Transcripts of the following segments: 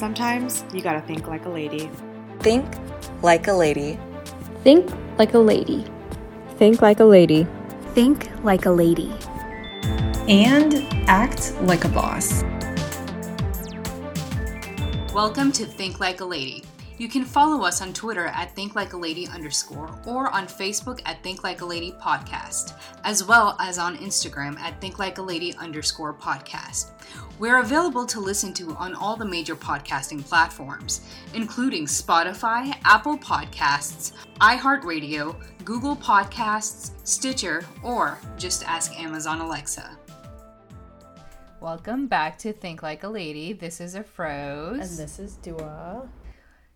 sometimes you gotta think like a lady. Think like a lady. Think like a lady. Think like a lady. Think like a lady. And act like a boss. Welcome to Think Like a Lady. You can follow us on Twitter at Think Like a Lady underscore or on Facebook at Think Like a Lady podcast, as well as on Instagram at Think Like a Lady underscore podcast. We're available to listen to on all the major podcasting platforms, including Spotify, Apple Podcasts, iHeartRadio, Google Podcasts, Stitcher, or just ask Amazon Alexa. Welcome back to Think Like a Lady. This is Afroze. And this is Dua.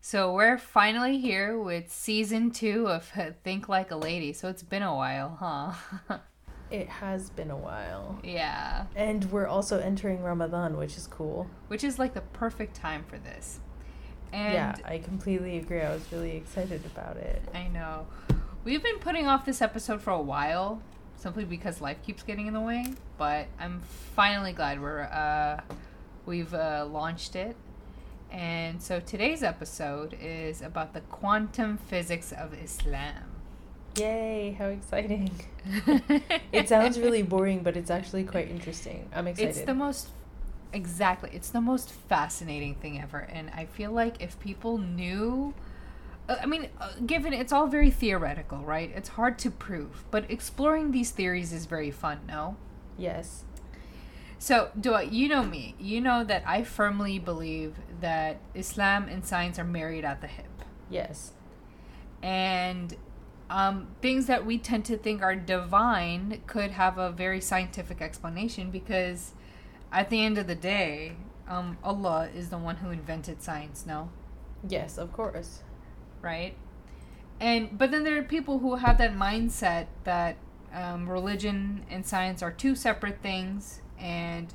So we're finally here with season two of Think Like a Lady. So it's been a while, huh? it has been a while. Yeah. And we're also entering Ramadan, which is cool. Which is like the perfect time for this. And yeah, I completely agree. I was really excited about it. I know. We've been putting off this episode for a while, simply because life keeps getting in the way. But I'm finally glad we're uh, we've uh, launched it and so today's episode is about the quantum physics of Islam. Yay, how exciting. it sounds really boring, but it's actually quite interesting. I'm excited. It's the most exactly. It's the most fascinating thing ever and I feel like if people knew uh, I mean, uh, given it's all very theoretical, right? It's hard to prove, but exploring these theories is very fun, no? Yes. So, Dua, you know me. You know that I firmly believe that Islam and science are married at the hip. Yes. And um, things that we tend to think are divine could have a very scientific explanation because at the end of the day, um, Allah is the one who invented science, no? Yes, of course. Right? And but then there are people who have that mindset that um, religion and science are two separate things and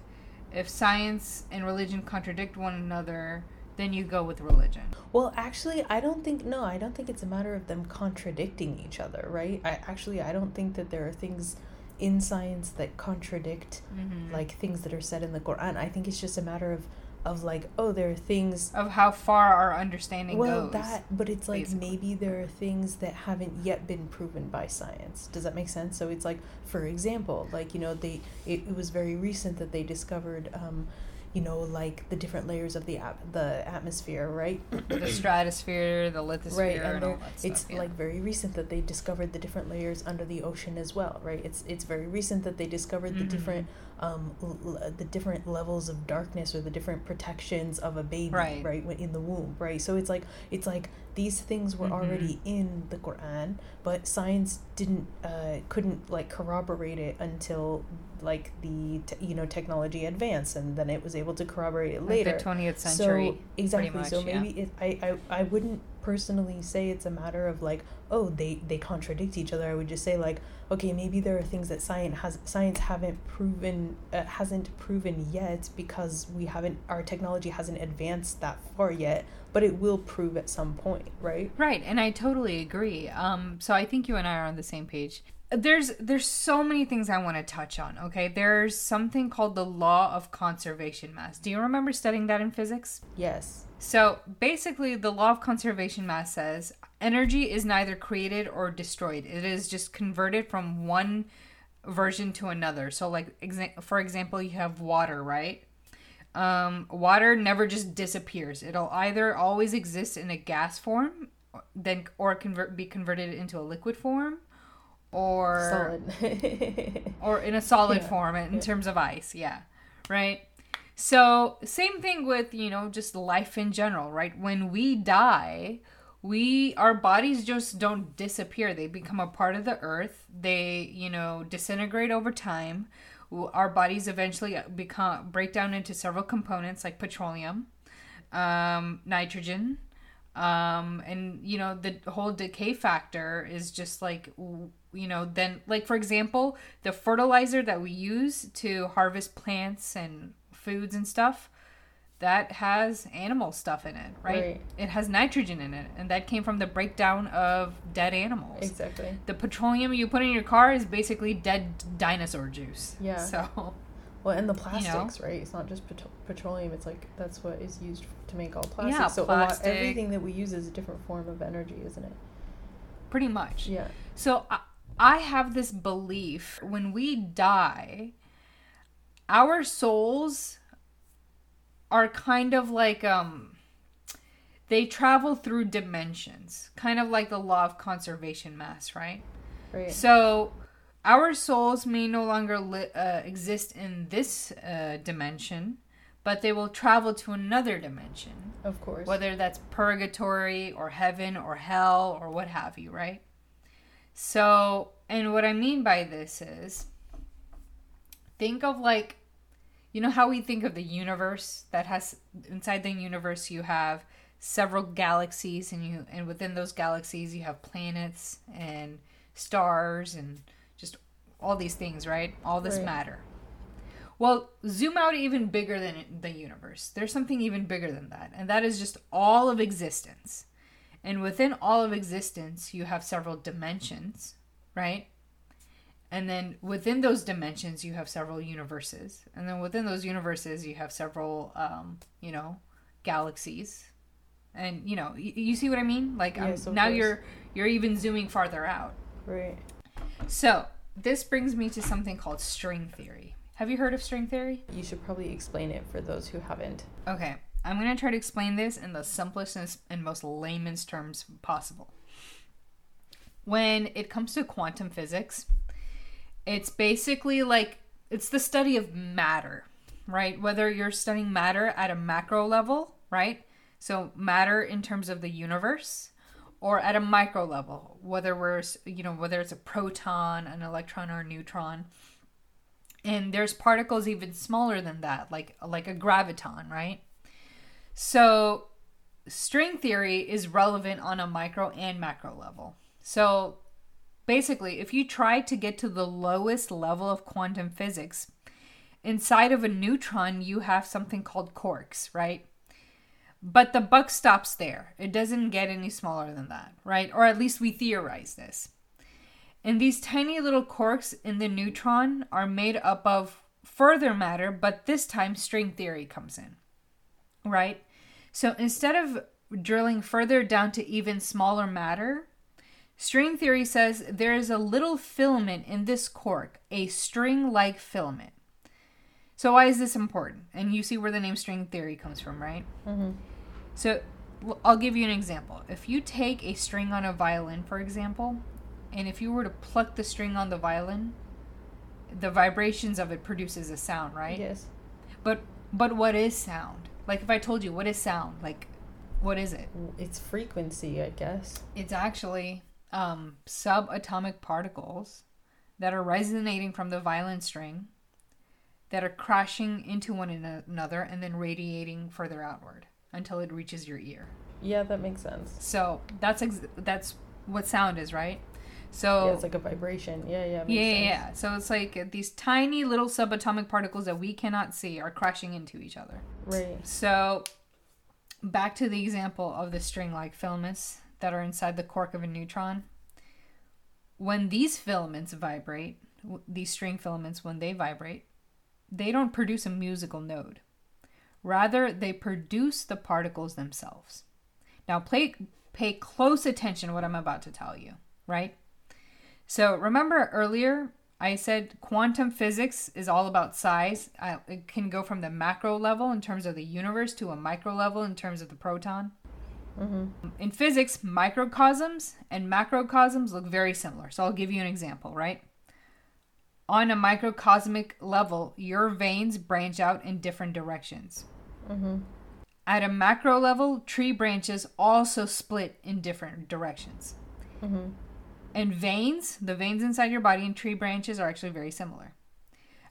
if science and religion contradict one another, then you go with religion. Well, actually, I don't think no, I don't think it's a matter of them contradicting each other, right? I actually I don't think that there are things in science that contradict mm-hmm. like things that are said in the Quran. I think it's just a matter of of like oh there are things of how far our understanding goes. well, goes. that but it's like basically. maybe there are things that haven't yet been proven by science. Does that make sense? So it's like for example, like you know they it, it was very recent that they discovered um, you know, like the different layers of the ap- the atmosphere, right? the stratosphere, the lithosphere, right, and, and all that It's yeah. like very recent that they discovered the different layers under the ocean as well, right? It's it's very recent that they discovered mm-hmm. the different um l- the different levels of darkness or the different protections of a baby, right? right in the womb, right? So it's like it's like these things were mm-hmm. already in the Quran, but science didn't uh couldn't like corroborate it until like the te- you know technology advanced and then it was able to corroborate it later like the 20th century so exactly much, so maybe yeah. it, I, I i wouldn't personally say it's a matter of like oh they they contradict each other i would just say like okay maybe there are things that science has science haven't proven uh, hasn't proven yet because we haven't our technology hasn't advanced that far yet but it will prove at some point right right and i totally agree um so i think you and i are on the same page there's there's so many things I want to touch on. Okay, there's something called the law of conservation mass. Do you remember studying that in physics? Yes. So basically, the law of conservation mass says energy is neither created or destroyed. It is just converted from one version to another. So, like exa- for example, you have water, right? Um, water never just disappears. It'll either always exist in a gas form, then or convert be converted into a liquid form or or in a solid yeah. form in terms of ice yeah right so same thing with you know just life in general right when we die we our bodies just don't disappear. They become a part of the earth. They you know disintegrate over time. Our bodies eventually become break down into several components like petroleum um, nitrogen um, and you know the whole decay factor is just like you know then like for example the fertilizer that we use to harvest plants and foods and stuff that has animal stuff in it right? right? it has nitrogen in it and that came from the breakdown of dead animals exactly the petroleum you put in your car is basically dead dinosaur juice yeah so Well, and the plastics, you know? right? It's not just pet- petroleum. It's like that's what is used to make all plastics. Yeah, so plastic. Lot, everything that we use is a different form of energy, isn't it? Pretty much. Yeah. So I, I have this belief when we die, our souls are kind of like um they travel through dimensions, kind of like the law of conservation mass, right? Right. So our souls may no longer li- uh, exist in this uh, dimension, but they will travel to another dimension. Of course. Whether that's purgatory or heaven or hell or what have you, right? So, and what I mean by this is think of like, you know how we think of the universe that has inside the universe you have several galaxies and you and within those galaxies you have planets and stars and just all these things, right? All this right. matter. Well, zoom out even bigger than the universe. There's something even bigger than that, and that is just all of existence. And within all of existence, you have several dimensions, right? And then within those dimensions, you have several universes. And then within those universes, you have several, um, you know, galaxies. And you know, you, you see what I mean? Like yes, now course. you're you're even zooming farther out. Right. So this brings me to something called string theory. Have you heard of string theory? You should probably explain it for those who haven't. Okay. I'm going to try to explain this in the simplest and most layman's terms possible. When it comes to quantum physics, it's basically like it's the study of matter, right? Whether you're studying matter at a macro level, right? So matter in terms of the universe or at a micro level, whether we're you know, whether it's a proton, an electron or a neutron. And there's particles even smaller than that, like like a graviton, right? So, string theory is relevant on a micro and macro level. So, basically, if you try to get to the lowest level of quantum physics, inside of a neutron, you have something called quarks, right? But the buck stops there. It doesn't get any smaller than that, right? Or at least we theorize this. And these tiny little quarks in the neutron are made up of further matter, but this time string theory comes in, right? So instead of drilling further down to even smaller matter, string theory says there is a little filament in this quark, a string like filament. So, why is this important? And you see where the name string theory comes from, right? Mm-hmm. So, I'll give you an example. If you take a string on a violin, for example, and if you were to pluck the string on the violin, the vibrations of it produces a sound, right? Yes. But but what is sound? Like if I told you what is sound, like what is it? It's frequency, I guess. It's actually um, subatomic particles that are resonating from the violin string that are crashing into one another and then radiating further outward until it reaches your ear. Yeah, that makes sense. So that's ex- that's what sound is, right? So yeah, it's like a vibration. Yeah, yeah. Yeah, sense. yeah. So it's like these tiny little subatomic particles that we cannot see are crashing into each other. Right. So back to the example of the string-like filaments that are inside the quark of a neutron. When these filaments vibrate, these string filaments when they vibrate, they don't produce a musical node. Rather, they produce the particles themselves. Now, pay, pay close attention to what I'm about to tell you, right? So remember earlier I said quantum physics is all about size. It can go from the macro level in terms of the universe to a micro level in terms of the proton. Mm-hmm. In physics, microcosms and macrocosms look very similar. So I'll give you an example, right? On a microcosmic level, your veins branch out in different directions. Mm-hmm. At a macro level, tree branches also split in different directions. Mm-hmm. And veins, the veins inside your body and tree branches are actually very similar.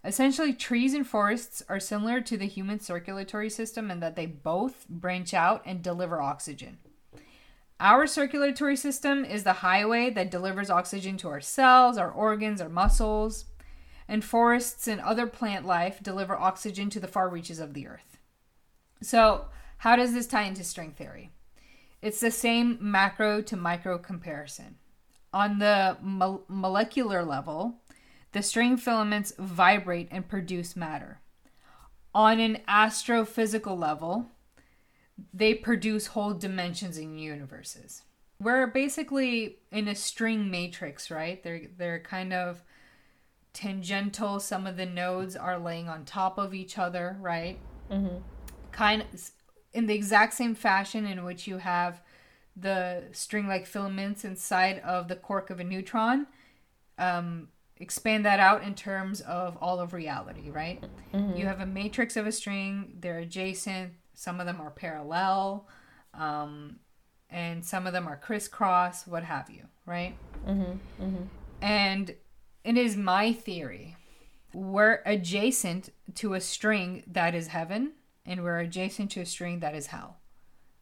Essentially, trees and forests are similar to the human circulatory system in that they both branch out and deliver oxygen. Our circulatory system is the highway that delivers oxygen to our cells, our organs, our muscles. And forests and other plant life deliver oxygen to the far reaches of the earth. So, how does this tie into string theory? It's the same macro to micro comparison. On the mo- molecular level, the string filaments vibrate and produce matter. on an astrophysical level, they produce whole dimensions and universes. We're basically in a string matrix, right? They're they're kind of tangential. Some of the nodes are laying on top of each other, right? Mm-hmm. Kind of in the exact same fashion in which you have the string-like filaments inside of the quark of a neutron. Um, expand that out in terms of all of reality, right? Mm-hmm. You have a matrix of a string, they're adjacent, some of them are parallel, um, and some of them are crisscross, what have you, right? Mm-hmm. Mm-hmm. And it is my theory we're adjacent to a string that is heaven, and we're adjacent to a string that is hell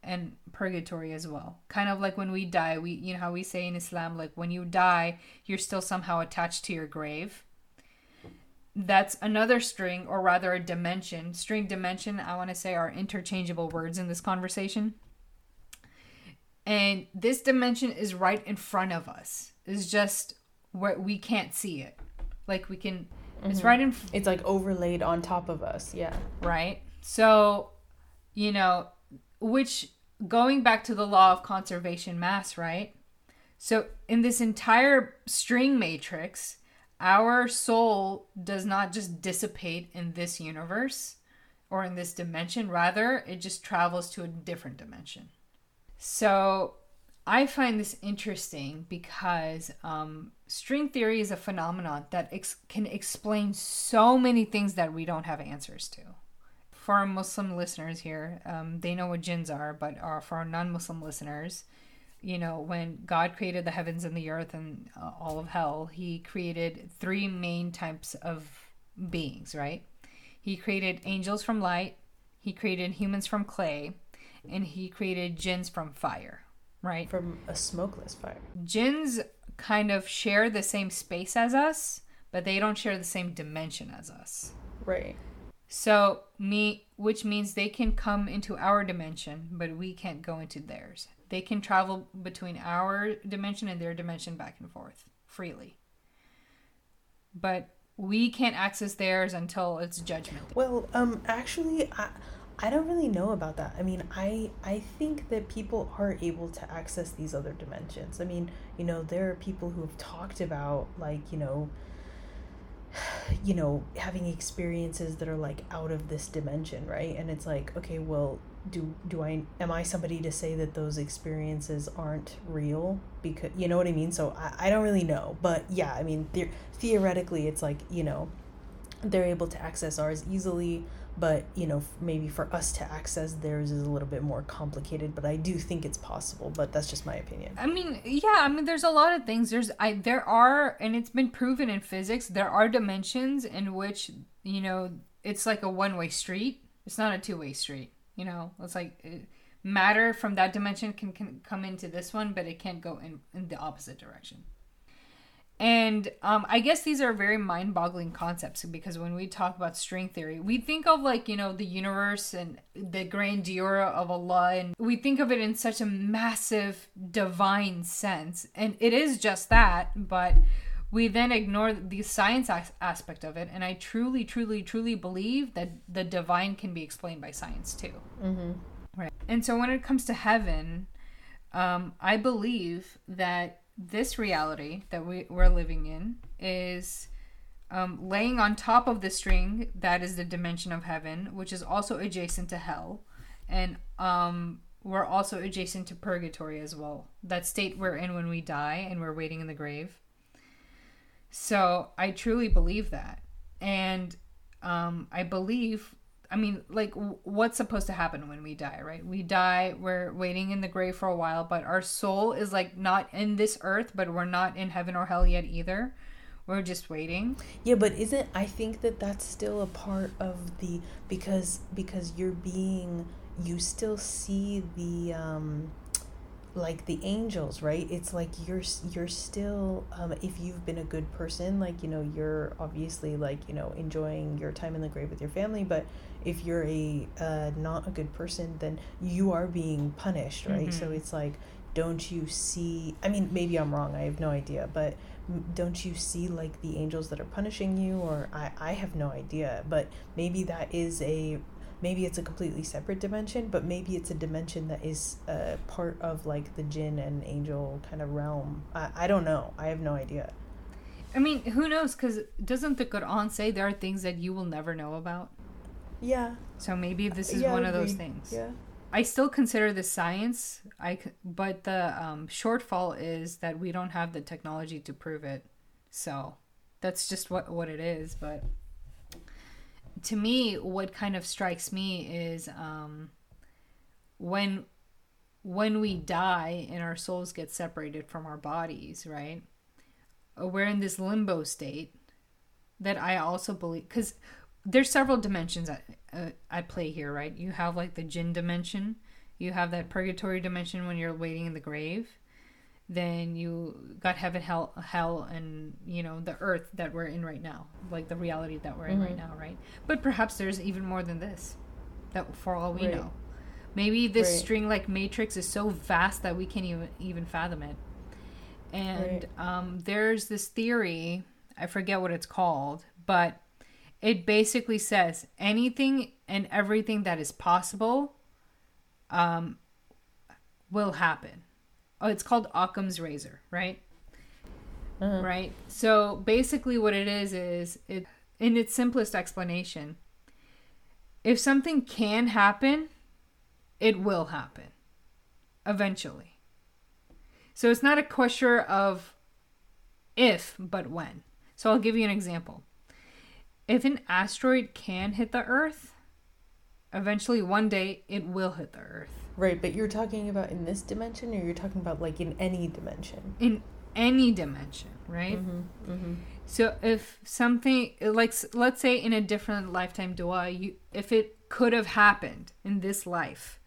and purgatory as well. Kind of like when we die, we you know how we say in Islam like when you die, you're still somehow attached to your grave. That's another string or rather a dimension. String dimension, I want to say are interchangeable words in this conversation. And this dimension is right in front of us. It's just where we can't see it. Like we can mm-hmm. it's right in f- It's like overlaid on top of us. Yeah. Right? So, you know, which going back to the law of conservation mass, right? So in this entire string matrix, our soul does not just dissipate in this universe or in this dimension, rather, it just travels to a different dimension. So I find this interesting because um, string theory is a phenomenon that ex- can explain so many things that we don't have answers to for our Muslim listeners here, um, they know what jinns are, but uh, for our non-Muslim listeners, you know, when God created the heavens and the earth and uh, all of hell, He created three main types of beings, right? He created angels from light, He created humans from clay, and He created jinns from fire, right? From a smokeless fire. Jinns kind of share the same space as us, but they don't share the same dimension as us. Right. So me which means they can come into our dimension, but we can't go into theirs. They can travel between our dimension and their dimension back and forth freely. But we can't access theirs until it's judgment. Well, um actually I I don't really know about that. I mean, I I think that people are able to access these other dimensions. I mean, you know, there are people who have talked about like, you know, you know having experiences that are like out of this dimension right? And it's like okay well do do i am i somebody to say that those experiences aren't real? Because you know what i mean? So i, I don't really know. But yeah i mean the- theoretically it's like you know they're able to access ours easily but you know maybe for us to access theirs is a little bit more complicated but i do think it's possible but that's just my opinion. I mean yeah i mean there's a lot of things. There's i there are and it's been proven in physics there are dimensions in which you know it's like a one-way street. It's not a two-way street you know? It's like it, matter from that dimension can, can come into this one but it can't go in in the opposite direction and um, I guess these are very mind boggling concepts because when we talk about string theory, we think of like, you know, the universe and the grandeur of Allah, and we think of it in such a massive divine sense. And it is just that, but we then ignore the science as- aspect of it. And I truly, truly, truly believe that the divine can be explained by science too. Mm-hmm. Right. And so when it comes to heaven, um, I believe that this reality that we, we're living in is um, laying on top of the string that is the dimension of heaven, which is also adjacent to hell. And um, we're also adjacent to purgatory as well. That state we're in when we die and we're waiting in the grave. So I truly believe that. And um, I believe I mean, like, what's supposed to happen when we die, right? We die, we're waiting in the grave for a while, but our soul is like not in this earth, but we're not in heaven or hell yet either. We're just waiting. Yeah, but isn't I think that that's still a part of the because because you're being you still see the um like the angels right? It's like you're you're still um, if you've been a good person like you know you're obviously like you know enjoying your time in the grave with your family but if you're a uh, not a good person then you are being punished right? Mm-hmm. so it's like don't you see i mean maybe i'm wrong i have no idea but don't you see like the angels that are punishing you? Or I, I have no idea but maybe that is a maybe it's a completely separate dimension but maybe it's a dimension that is a part of like the jinn and angel kind of realm. I, I don't know. I have no idea. I mean who knows? Because doesn't the quran say there are things that you will never know about? Yeah. So maybe this is yeah, one of those things. Yeah. I still consider this science. I but the um, shortfall is that we don't have the technology to prove it. So that's just what what it is. But to me, what kind of strikes me is um, when when we die and our souls get separated from our bodies, right? We're in this limbo state that I also believe because there's several dimensions at, uh, at play here, right? You have like the jinn dimension, you have that purgatory dimension when you're waiting in the grave. Then you got heaven, hell, hell, and you know the earth that we're in right now, like the reality that we're in mm-hmm. right now, right? But perhaps there's even more than this, that for all we right. know, maybe this right. string-like matrix is so vast that we can't even even fathom it. And right. um, there's this theory, I forget what it's called, but it basically says anything and everything that is possible um, will happen. Oh, it's called Occam's razor, right? Uh-huh. Right. So basically, what it is is it in its simplest explanation. If something can happen, it will happen eventually. So it's not a question of if, but when. So I'll give you an example if an asteroid can hit the Earth, eventually one day it will hit the Earth. Right, but you're talking about in this dimension, or you're talking about like in any dimension? In any dimension, right? Mm-hmm, mm-hmm. So if something like let's say in a different lifetime dua, you if it could have happened in this life,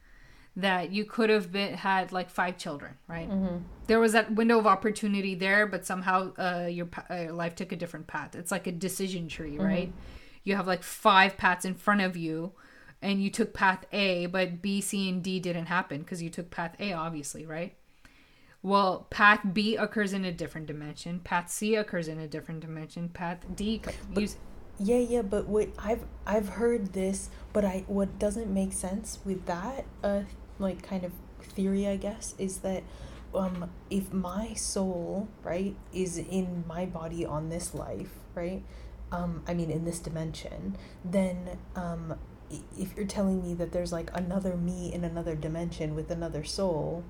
that you could have been had like five children, right? Mm-hmm. There was that window of opportunity there, but somehow uh, your uh, life took a different path. It's like a decision tree, mm-hmm. right? You have like five paths in front of you, and you took path A, but B, C, and D didn't happen because you took path A, obviously, right? Well, path B occurs in a different dimension. Path C occurs in a different dimension. Path D. But, yeah, yeah, but what I've I've heard this, but I what doesn't make sense with that uh like kind of theory, I guess, is that um, if my soul, right, is in my body on this life, right, um, I mean, in this dimension, then um, if you're telling me that there's like another me in another dimension with another soul,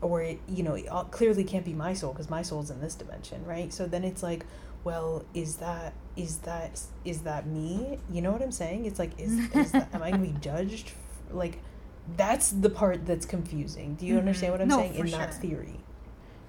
or it, you know, it clearly can't be my soul because my soul's in this dimension, right? So then it's like, well, is that is that is that me? You know what I'm saying? It's like, is, is that, am I gonna be judged? Like, that's the part that's confusing. Do you mm-hmm. understand what I'm no, saying in sure. that theory?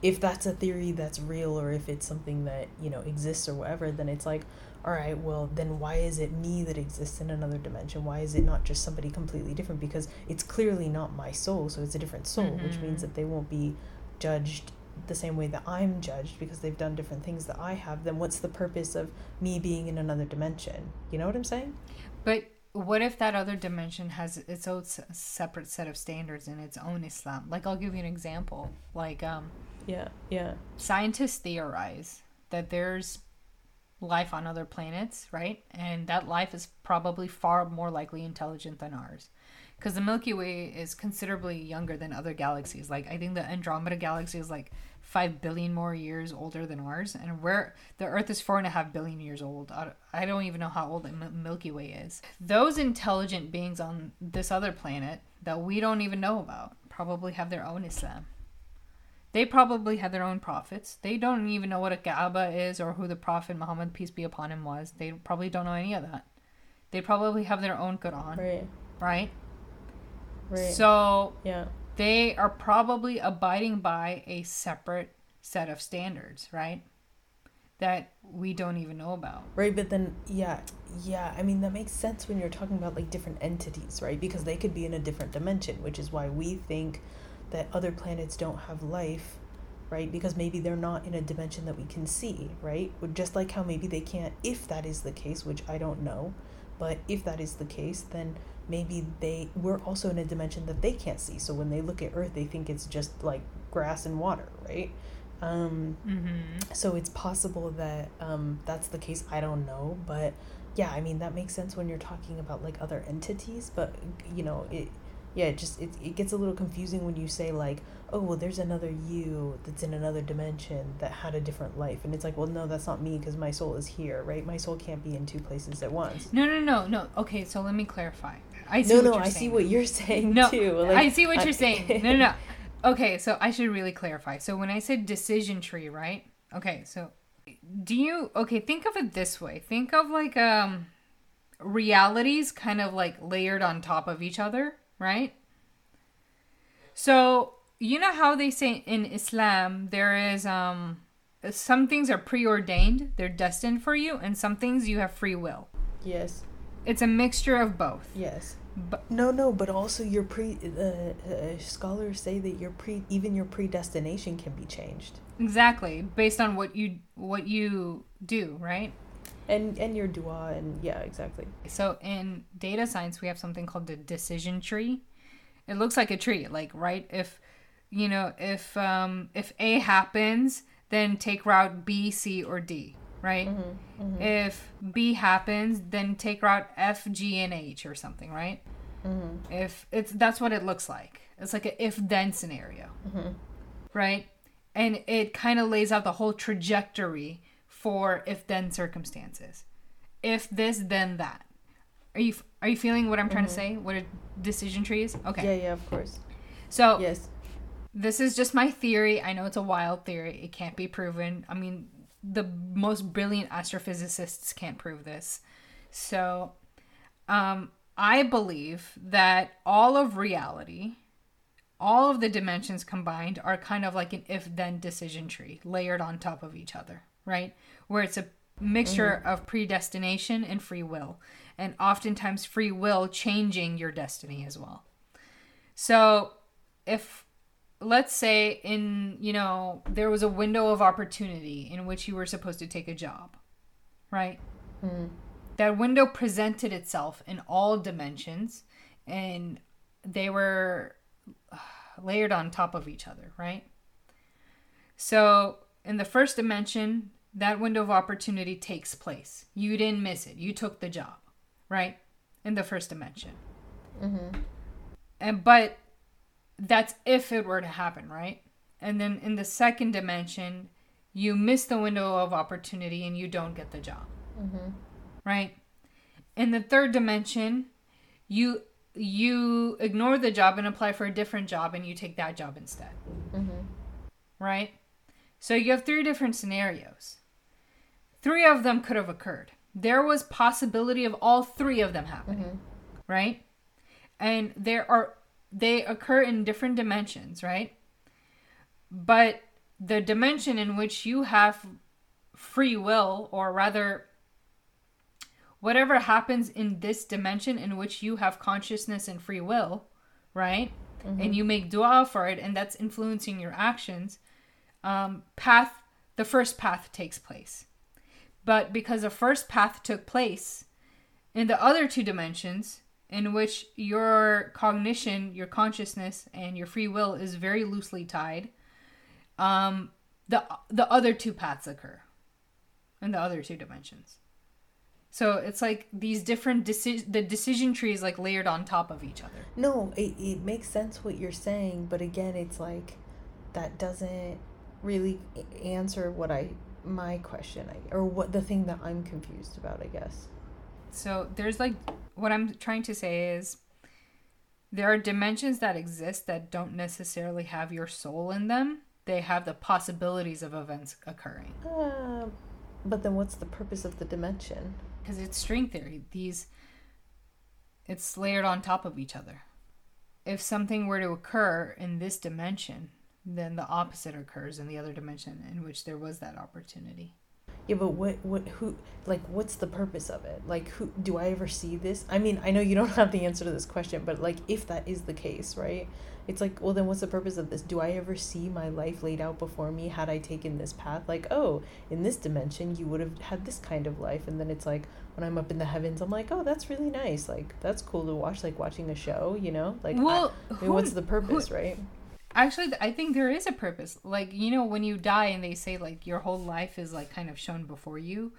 If that's a theory that's real or if it's something that, you know, exists or whatever, then it's like, all right, well, then why is it me that exists in another dimension? Why is it not just somebody completely different? Because it's clearly not my soul, so it's a different soul, mm-hmm. which means that they won't be judged the same way that I'm judged because they've done different things that I have. Then what's the purpose of me being in another dimension? You know what I'm saying? But what if that other dimension has its own separate set of standards in its own Islam? Like I'll give you an example. Like um yeah, yeah. Scientists theorize that there's life on other planets, right? And that life is probably far more likely intelligent than ours. Cuz the Milky Way is considerably younger than other galaxies. Like I think the Andromeda galaxy is like five billion more years older than ours, and where the Earth is four and a half billion years old. I don't even know how old the Milky Way is. Those intelligent beings on this other planet that we don't even know about probably have their own Islam. They probably have their own prophets. They don't even know what a Kaaba is or who the Prophet Muhammad, peace be upon him, was. They probably don't know any of that. They probably have their own Quran. Right. Right? Right. So, yeah they are probably abiding by a separate set of standards, right? That we don't even know about. Right, but then, yeah, yeah, I mean, that makes sense when you're talking about like different entities, right? Because they could be in a different dimension, which is why we think that other planets don't have life, right? Because maybe they're not in a dimension that we can see, right? Just like how maybe they can't, if that is the case, which I don't know, but if that is the case, then maybe they we're also in a dimension that they can't see so when they look at earth they think it's just like grass and water right Um, mm-hmm. So it's possible that um, that's the case. I don't know, but yeah, I mean that makes sense when you're talking about like other entities. But you know, it yeah, it just it, it gets a little confusing when you say like, oh well, there's another you that's in another dimension that had a different life, and it's like, well, no, that's not me because my soul is here, right? My soul can't be in two places at once. No, no, no, no. Okay, so let me clarify. I see no, no, I saying. see what you're saying no, too. Like, I see what I, you're saying. No, no, no. Okay, so I should really clarify. So when I said decision tree, right? Okay, so do you okay, think of it this way. Think of like um realities kind of like layered on top of each other, right? So, you know how they say in Islam there is um some things are preordained, they're destined for you, and some things you have free will. Yes. It's a mixture of both. Yes. But, no, no, but also your pre uh, uh, scholars say that your pre even your predestination can be changed. Exactly, based on what you what you do, right? And and your dua and yeah, exactly. So in data science, we have something called the decision tree. It looks like a tree, like right if you know if um if A happens, then take route B, C, or D right? Mm-hmm, mm-hmm. If B happens, then take route F, G, and H or something, right? Mm-hmm. If it's that's what it looks like. It's like a if then scenario, mm-hmm. right? And it kind of lays out the whole trajectory for if then circumstances. If this, then that. Are you are you feeling what I'm trying to mm-hmm. say? What a decision tree is? Okay. Yeah, yeah, of course. So yes, this is just my theory. I know it's a wild theory. It can't be proven. I mean, the most brilliant astrophysicists can't prove this. So, um, I believe that all of reality, all of the dimensions combined, are kind of like an if then decision tree layered on top of each other, right? Where it's a mixture mm-hmm. of predestination and free will, and oftentimes free will changing your destiny as well. So, if let's say in you know there was a window of opportunity in which you were supposed to take a job right mm. that window presented itself in all dimensions and they were layered on top of each other right so in the first dimension that window of opportunity takes place you didn't miss it you took the job right in the first dimension mm-hmm. and but that's if it were to happen, right? And then in the second dimension, you miss the window of opportunity and you don't get the job. Mm-hmm. Right? In the third dimension, you you ignore the job and apply for a different job and you take that job instead. Mm-hmm. Right? So you have three different scenarios. Three of them could have occurred. There was possibility of all three of them happening. Mm-hmm. Right? And there are they occur in different dimensions, right? But the dimension in which you have free will, or rather, whatever happens in this dimension in which you have consciousness and free will, right? Mm-hmm. And you make dua for it, and that's influencing your actions. Um, path, the first path takes place. But because a first path took place in the other two dimensions, in which your cognition, your consciousness, and your free will is very loosely tied, um, the the other two paths occur in the other two dimensions. So it's like these different decision the decision trees like layered on top of each other. No, it, it makes sense what you're saying, but again, it's like that doesn't really answer what I my question I, or what the thing that I'm confused about, I guess. So there's like what I'm trying to say is there are dimensions that exist that don't necessarily have your soul in them. They have the possibilities of events occurring. Uh, but then what's the purpose of the dimension? Because it's string theory. These it's layered on top of each other. If something were to occur in this dimension, then the opposite occurs in the other dimension in which there was that opportunity. Yeah but what what who like what's the purpose of it? Like who do i ever see this? I mean i know you don't have the answer to this question but like if that is the case right? It's like well then what's the purpose of this? Do i ever see my life laid out before me had i taken this path? Like oh in this dimension you would have had this kind of life. And then it's like when i'm up in the heavens i'm like oh that's really nice. Like that's cool to watch like watching a show you know? Like well I, I mean, who, what's the purpose who, right Actually, I think there is a purpose. Like, you know, when you die and they say, like, your whole life is, like, kind of shown before you.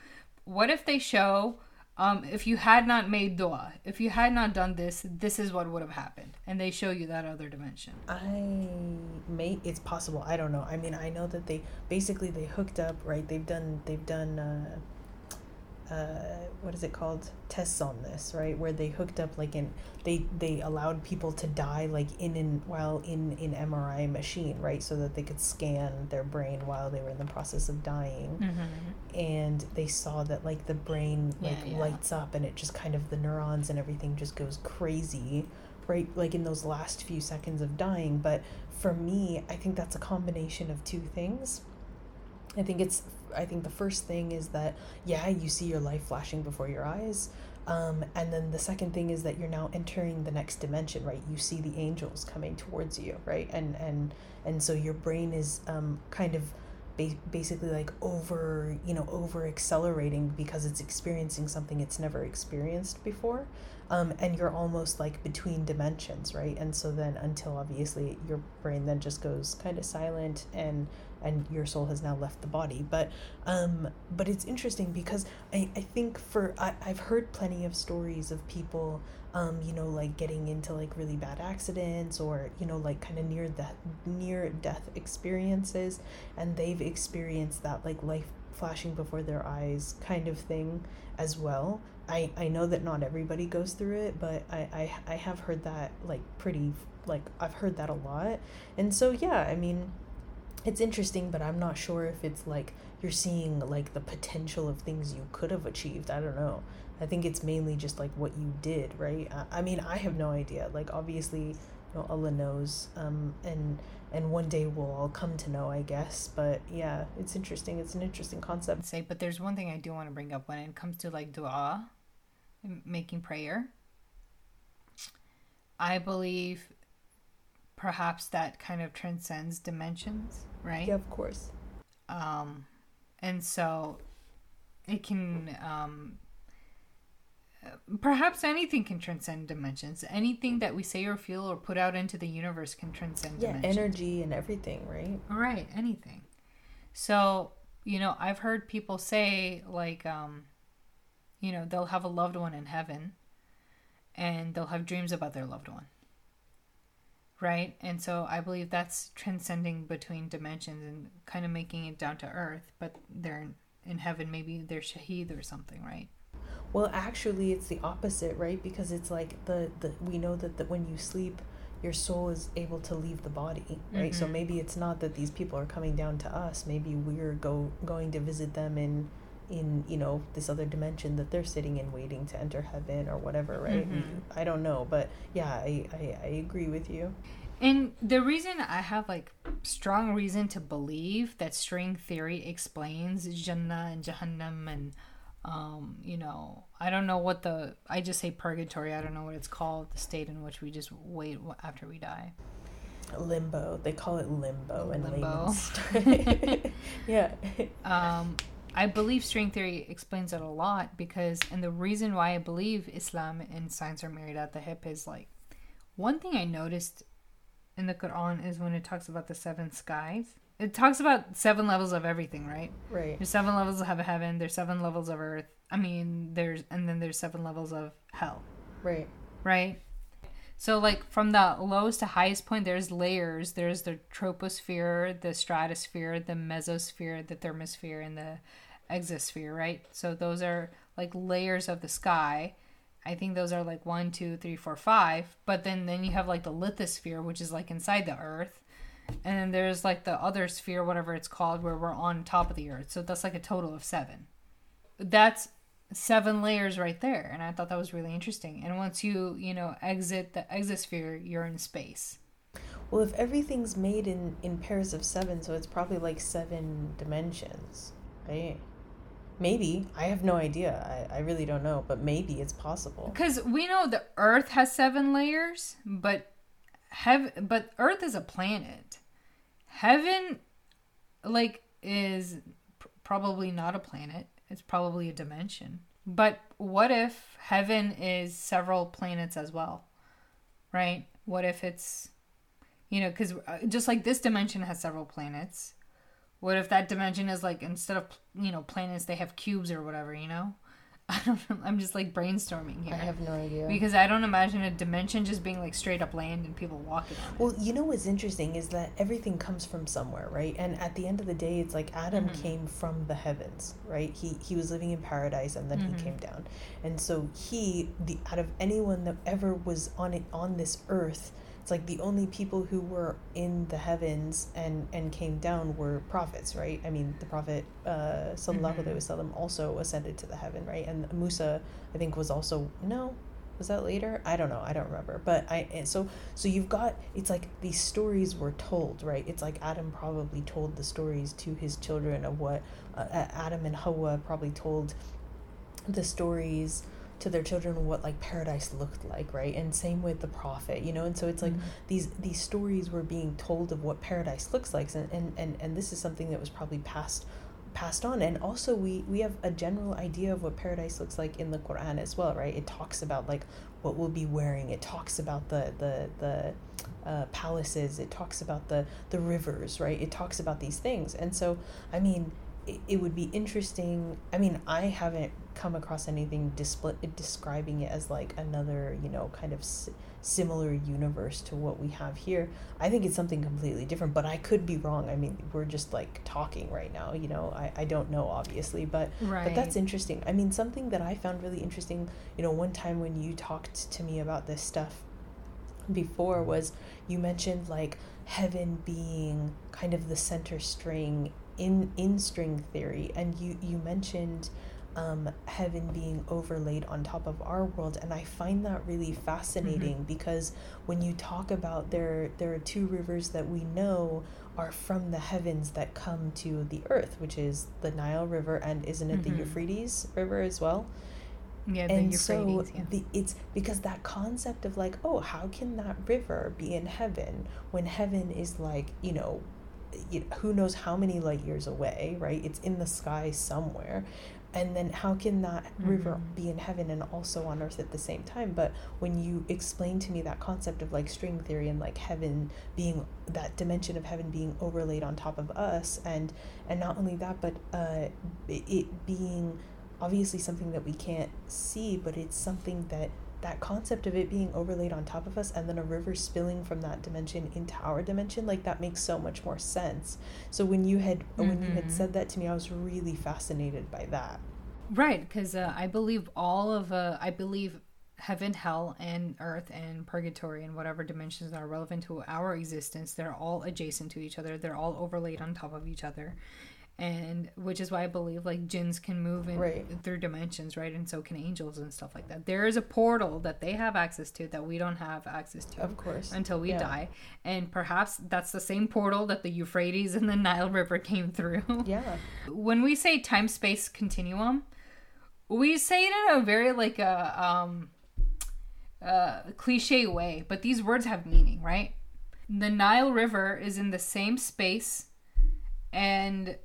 What if they show, um, if you had not made dua, if you had not done this, this is what would have happened. And they show you that other dimension. I may, it's possible. I don't know. I mean, I know that they, basically, they hooked up, right? They've done, they've done, uh, uh, what is it called? Tests on this right? Where they hooked up like in they they allowed people to die like in and while in an mri machine right? So that they could scan their brain while they were in the process of dying. Mm-hmm. and they saw that like the brain like yeah, yeah. lights up and it just kind of the neurons and everything just goes crazy right? Like in those last few seconds of dying. But for me i think that's a combination of two things. I think it's I think the first thing is that yeah, you see your life flashing before your eyes. Um, and then the second thing is that you're now entering the next dimension, right? You see the angels coming towards you, right? And and and so your brain is um, kind of ba- basically like over, you know, over accelerating because it's experiencing something it's never experienced before. Um, and you're almost like between dimensions, right? And so then until obviously your brain then just goes kind of silent and and your soul has now left the body. But um but it's interesting because i i think for I, i've heard plenty of stories of people um you know like getting into like really bad accidents or you know like kind of near death near death experiences and they've experienced that like life flashing before their eyes kind of thing as well. I i know that not everybody goes through it but i i, I have heard that like pretty like i've heard that a lot. And so yeah i mean it's interesting, but I'm not sure if it's like you're seeing like the potential of things you could have achieved. I don't know. I think it's mainly just like what you did, right? I, mean, I have no idea. Like obviously, you know, Allah knows, um, and and one day we'll all come to know, I guess. But yeah, it's interesting. It's an interesting concept. Say, but there's one thing I do want to bring up when it comes to like du'a, making prayer. I believe perhaps that kind of transcends dimensions, right? Yeah, of course. Um, and so it can um, perhaps anything can transcend dimensions. Anything that we say or feel or put out into the universe can transcend yeah, dimensions. energy and everything, right? Right, anything. So, you know, I've heard people say like um you know, they'll have a loved one in heaven and they'll have dreams about their loved one right? And so I believe that's transcending between dimensions and kind of making it down to earth, but they're in heaven, maybe they're shaheed or something, right? Well, actually, it's the opposite, right? Because it's like the, the we know that, that when you sleep, your soul is able to leave the body, right? Mm-hmm. So maybe it's not that these people are coming down to us. Maybe we're go going to visit them in in you know this other dimension that they're sitting in waiting to enter heaven or whatever right? Mm-hmm. i don't know but yeah I, I i agree with you. And the reason i have like strong reason to believe that string theory explains jannah and jahannam and um you know i don't know what the i just say purgatory i don't know what it's called the state in which we just wait after we die. Limbo they call it limbo and limbo. yeah. Um I believe string theory explains it a lot because, and the reason why I believe Islam and science are married at the hip is like one thing I noticed in the Quran is when it talks about the seven skies. It talks about seven levels of everything, right? Right. There's seven levels of heaven. There's seven levels of earth. I mean, there's and then there's seven levels of hell. Right. Right. So, like from the lowest to highest point, there's layers. There's the troposphere, the stratosphere, the mesosphere, the thermosphere, and the exosphere, right? So those are like layers of the sky. I think those are like one, two, three, four, five. But then then you have like the lithosphere, which is like inside the Earth, and then there's like the other sphere, whatever it's called, where we're on top of the Earth. So that's like a total of seven. That's seven layers right there and i thought that was really interesting. And once you you know exit the exosphere you're in space. Well if everything's made in in pairs of seven so it's probably like seven dimensions right? Maybe. I have no idea. I, I really don't know but maybe it's possible. Because we know the earth has seven layers but have but earth is a planet. Heaven like is pr- probably not a planet it's probably a dimension. But what if heaven is several planets as well? Right? What if it's You know, because uh, just like this dimension has several planets. What if that dimension is like instead of you know planets they have cubes or whatever? You know. I don't know. I'm just like brainstorming here. I have no idea. Because I don't imagine a dimension just being like straight up land and people walking on it. Well, you know what's interesting is that everything comes from somewhere, right? And at the end of the day, it's like Adam mm-hmm. came from the heavens, right? He he was living in paradise and then mm-hmm. he came down. And so he the out of anyone that ever was on it on this earth, it's like the only people who were in the heavens and and came down were prophets right? I mean the prophet uh sallallahu alaihi wasallam also ascended to the heaven right? And musa i think was also no was that later? I don't know. I don't remember. But i so so you've got it's like these stories were told right? It's like adam probably told the stories to his children of what uh, adam and hawa probably told the stories to their children what like paradise looked like right? And same with the prophet you know? And so it's like mm-hmm. these these stories were being told of what paradise looks like and, and and and this is something that was probably passed passed on. And also we we have a general idea of what paradise looks like in the quran as well right? It talks about like what we'll be wearing. It talks about the the the uh, palaces. It talks about the the rivers right? It talks about these things. And so i mean it, it would be interesting. I mean i haven't come across anything display, describing it as like another you know kind of s- similar universe to what we have here i think it's something completely different but i could be wrong. I mean we're just like talking right now you know? I, I don't know obviously but right. but that's interesting. I mean something that i found really interesting you know one time when you talked to me about this stuff before was you mentioned like heaven being kind of the center string in in string theory and you you mentioned um, heaven being overlaid on top of our world and i find that really fascinating mm-hmm. because when you talk about there there are two rivers that we know are from the heavens that come to the earth which is the nile river and isn't it mm-hmm. the euphrates river as well yeah, the and so yeah. the, it's because that concept of like oh how can that river be in heaven when heaven is like you know who knows how many light years away, right? It's in the sky somewhere and then how can that mm-hmm. river be in heaven and also on earth at the same time but when you explain to me that concept of like string theory and like heaven being that dimension of heaven being overlaid on top of us and and not only that but uh it being obviously something that we can't see but it's something that that concept of it being overlaid on top of us and then a river spilling from that dimension into our dimension like that makes so much more sense so when you had mm-hmm. when you had mm-hmm. said that to me i was really fascinated by that right because uh, i believe all of uh, i believe heaven hell and earth and purgatory and whatever dimensions are relevant to our existence they're all adjacent to each other they're all overlaid on top of each other and which is why I believe like jinns can move in right. through dimensions, right? And so can angels and stuff like that. There is a portal that they have access to that we don't have access to, of course, until we yeah. die. And perhaps that's the same portal that the Euphrates and the Nile River came through. Yeah. when we say time space continuum, we say it in a very like a um, uh, cliche way, but these words have meaning, right? The Nile River is in the same space and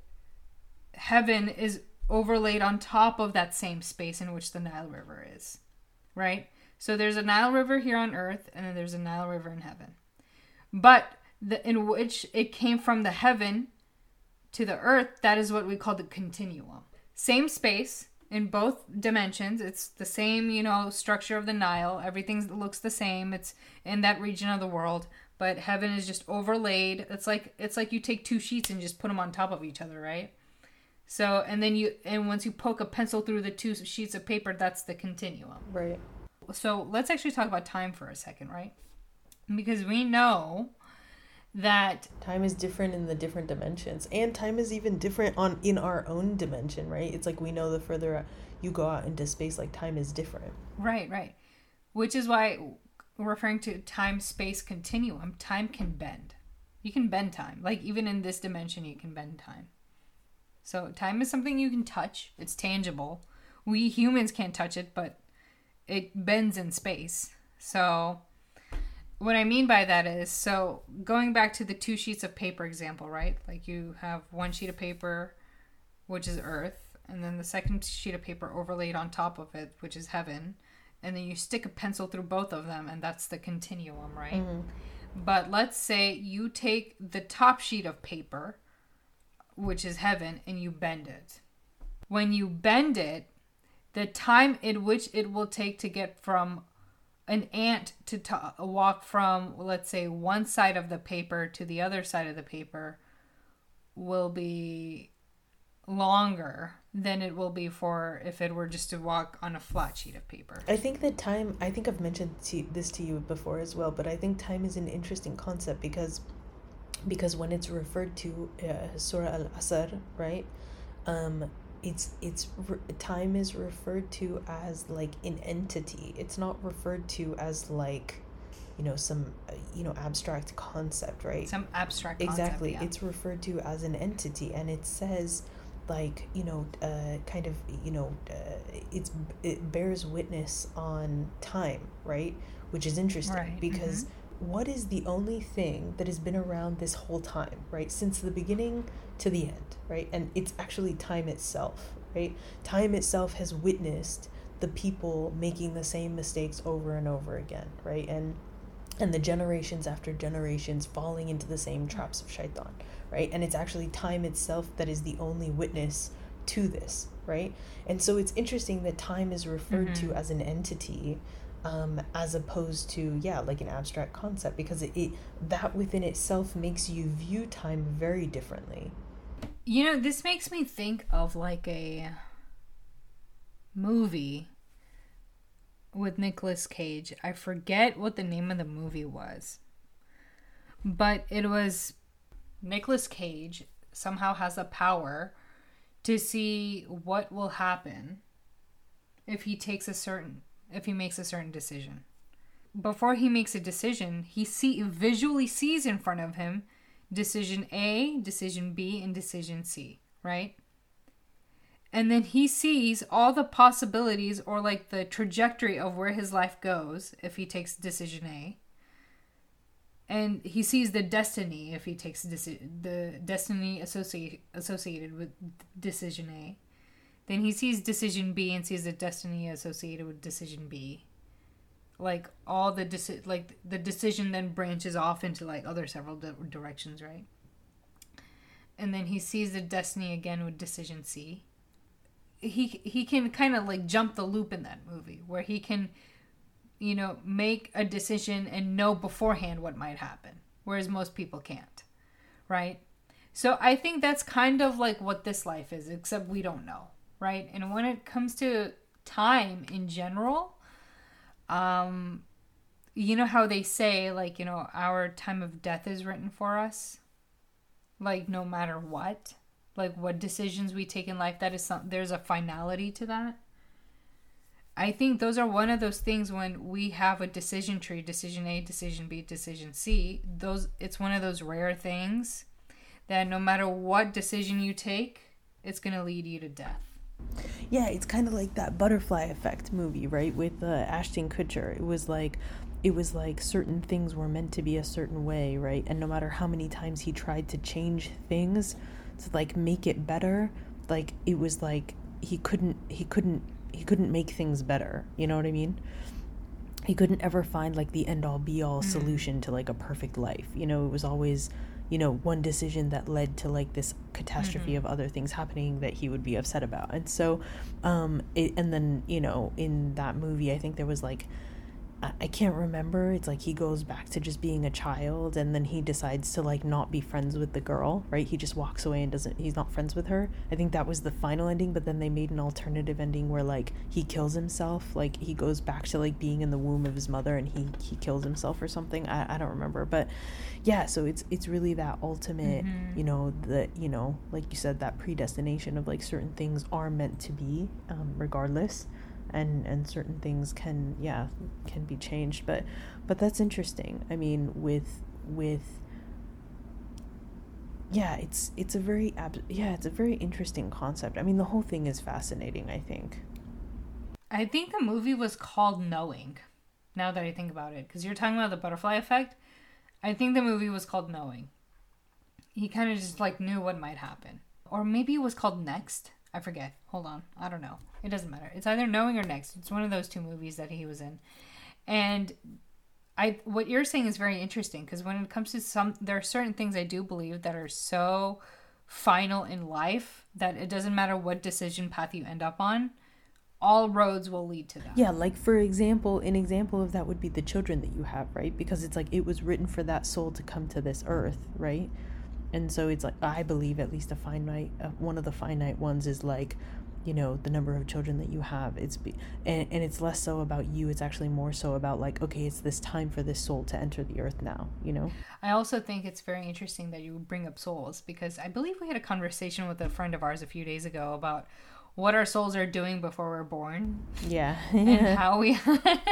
heaven is overlaid on top of that same space in which the Nile River is. Right? So there's a Nile River here on earth, and then there's a Nile River in heaven. But the, in which it came from the heaven to the earth, that is what we call the continuum. Same space in both dimensions. It's the same, you know, structure of the Nile. Everything looks the same. It's in that region of the world, but heaven is just overlaid. It's like it's like you take two sheets and just put them on top of each other, right? So, and then you, and once you poke a pencil through the two sheets of paper, that's the continuum. Right. So let's actually talk about time for a second, right? Because we know that time is different in the different dimensions and time is even different on in our own dimension right it's like we know the further you go out into space like time is different right right which is why referring to time space continuum time can bend you can bend time like even in this dimension you can bend time so time is something you can touch. It's tangible. We humans can't touch it, but it bends in space. So what I mean by that is so going back to the two sheets of paper example, right? Like you have one sheet of paper which is earth and then the second sheet of paper overlaid on top of it which is heaven and then you stick a pencil through both of them and that's the continuum, right? Mm-hmm. But let's say you take the top sheet of paper, which is heaven, and you bend it. When you bend it, the time in which it will take to get from an ant to t- walk from, let's say, one side of the paper to the other side of the paper will be longer than it will be for if it were just to walk on a flat sheet of paper. I think that time, I think I've mentioned to, this to you before as well, but I think time is an interesting concept because because when it's referred to uh, Surah Al Asr, right? Um, it's it's time is referred to as like an entity. It's not referred to as like you know some uh, you know abstract concept, right? Some abstract exactly. Concept, yeah. It's referred to as an entity, and it says like you know uh, kind of you know uh, it's it bears witness on time right which is interesting right. because mm-hmm. What is the only thing that has been around this whole time right since the beginning to the end right and it's actually time itself right time itself has witnessed the people making the same mistakes over and over again right and and the generations after generations falling into the same traps of shaitan right? And it's actually time itself that is the only witness to this, right? And so it's interesting that time is referred mm-hmm. to as an entity um, as opposed to yeah like an abstract concept because it, it that within itself makes you view time very differently you know this makes me think of like a movie with Nicolas Cage. I forget what the name of the movie was. But it was Nicolas Cage somehow has a power to see what will happen if he takes a certain if he makes a certain decision. Before he makes a decision, he see visually sees in front of him decision A, decision B, and decision C, right? And then he sees all the possibilities or like the trajectory of where his life goes if he takes decision A and he sees the destiny if he takes deci- the destiny associated associated with decision A. Then he sees decision B and sees the destiny associated with decision B. Like all the deci- like the decision then branches off into like other several di- directions, right? And then he sees the destiny again with decision C. He he can kind of like jump the loop in that movie where he can you know, make a decision and know beforehand what might happen, whereas most people can't, right? So I think that's kind of like what this life is, except we don't know, right? And when it comes to time in general, um, you know how they say, like, you know, our time of death is written for us, like, no matter what, like, what decisions we take in life, that is some, there's a finality to that I think those are one of those things when we have a decision tree, decision A, decision B, decision C, those it's one of those rare things that no matter what decision you take, it's going to lead you to death. Yeah, it's kind of like that butterfly effect movie, right? With uh, Ashton Kutcher. It was like it was like certain things were meant to be a certain way, right? And no matter how many times he tried to change things to like make it better, like it was like he couldn't he couldn't he couldn't make things better. You know what I mean? He couldn't ever find like the end all be all mm. solution to like a perfect life. You know, it was always, you know, one decision that led to like this catastrophe mm-hmm. of other things happening that he would be upset about. And so, um, it, and then, you know, in that movie, I think there was like I can't remember. It's like he goes back to just being a child and then he decides to like not be friends with the girl, right? He just walks away and doesn't he's not friends with her. I think that was the final ending, but then they made an alternative ending where like he kills himself, like he goes back to like being in the womb of his mother and he he kills himself or something. I, I don't remember. But yeah, so it's it's really that ultimate, mm-hmm. you know, the you know, like you said, that predestination of like certain things are meant to be, um, regardless and and certain things can yeah can be changed but but that's interesting. I mean with with yeah it's it's a very ab- yeah it's a very interesting concept. I mean the whole thing is fascinating i think. I think the movie was called knowing now that i think about it because you're talking about the butterfly effect. I think the movie was called knowing. He kind of just like knew what might happen. Or maybe it was called next I forget. Hold on. I don't know. It doesn't matter. It's either Knowing or Next. It's one of those two movies that he was in. And I what you're saying is very interesting because when it comes to some, there are certain things I do believe that are so final in life that it doesn't matter what decision path you end up on all roads will lead to that. Yeah, like for example, an example of that would be the children that you have, right? Because it's like it was written for that soul to come to this earth, right? And so it's like I believe at least a finite uh, one of the finite ones is like you know the number of children that you have. It's be, and, and it's less so about you it's actually more so about like okay it's this time for this soul to enter the earth now you know? I also think it's very interesting that you bring up souls because i believe we had a conversation with a friend of ours a few days ago about what our souls are doing before we're born. Yeah. and how we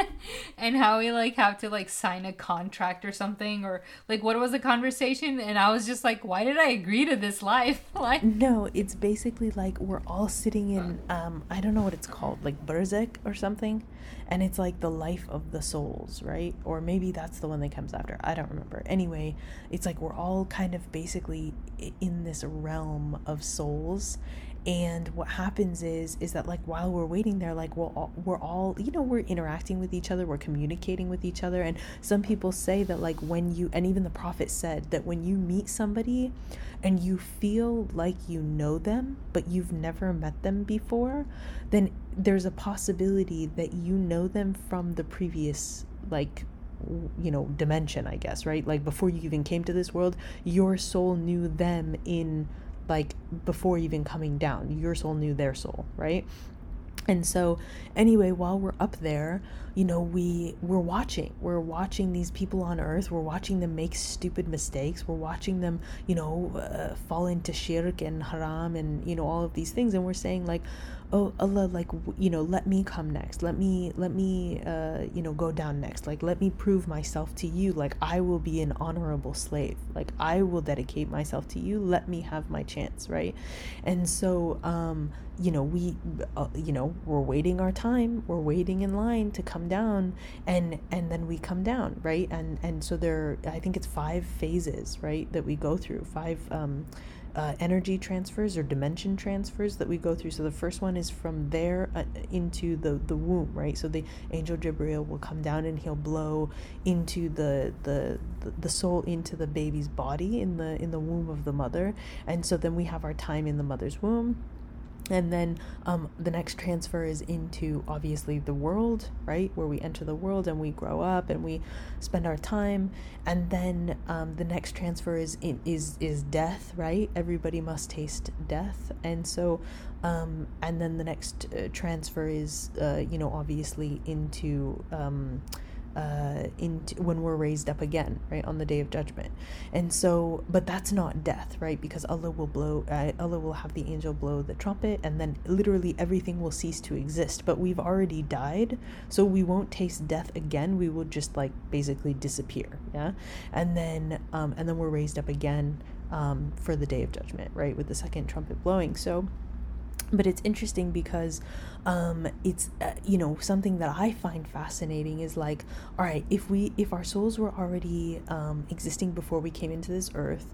and how we like have to like sign a contract or something or like what was the conversation and I was just like why did I agree to this life? like No, it's basically like we're all sitting in um I don't know what it's called, like Barzakh or something. And it's like the life of the souls, right? Or maybe that's the one that comes after. I don't remember. Anyway, it's like we're all kind of basically in this realm of souls and what happens is is that like while we're waiting there like we're all, we're all you know we're interacting with each other we're communicating with each other. And some people say that like when you and even the prophet said that when you meet somebody and you feel like you know them but you've never met them before then there's a possibility that you know them from the previous like you know dimension i guess right? Like before you even came to this world your soul knew them in like before even coming down. Your soul knew their soul, right? And so anyway, while we're up there, you know, we we're watching. We're watching these people on earth. We're watching them make stupid mistakes. We're watching them, you know, uh, fall into shirk and haram and you know all of these things. And we're saying like oh allah like you know let me come next. Let me let me uh you know go down next. Like let me prove myself to you. Like i will be an honorable slave. Like i will dedicate myself to you. Let me have my chance right? And so um you know we uh, you know we're waiting our time. We're waiting in line to come down and and then we come down right and and so there i think it's five phases right that we go through five um uh, energy transfers or dimension transfers that we go through. So the first one is from there uh, into the the womb, right? So the angel Jibril will come down and he'll blow into the, the the the soul into the baby's body in the in the womb of the mother, and so then we have our time in the mother's womb and then um, the next transfer is into obviously the world right? Where we enter the world and we grow up and we spend our time. And then um, the next transfer is is is death right? Everybody must taste death. And so um, and then the next uh, transfer is uh, you know obviously into um, uh, into when we're raised up again, right on the day of judgment. And so, but that's not death, right? Because Allah will blow, uh, Allah will have the angel blow the trumpet, and then literally everything will cease to exist. But we've already died, so we won't taste death again. We will just like basically disappear, yeah. And then, um, and then we're raised up again um, for the day of judgment, right, with the second trumpet blowing. So but it's interesting because um, it's uh, you know something that i find fascinating is like all right if we if our souls were already um, existing before we came into this earth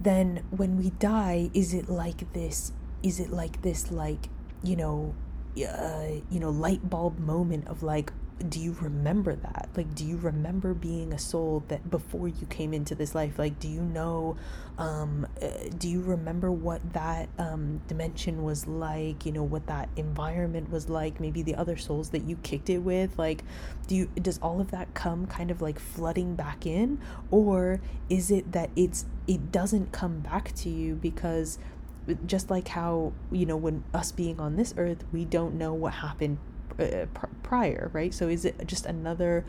then when we die is it like this is it like this like you know uh, you know light bulb moment of like do you remember that? Like do you remember being a soul that before you came into this life? Like do you know um uh, do you remember what that um dimension was like? You know what that environment was like? Maybe the other souls that you kicked it with? Like do you does all of that come kind of like flooding back in? Or is it that it's it doesn't come back to you because just like how you know when us being on this earth we don't know what happened uh, prior, right? So is it just another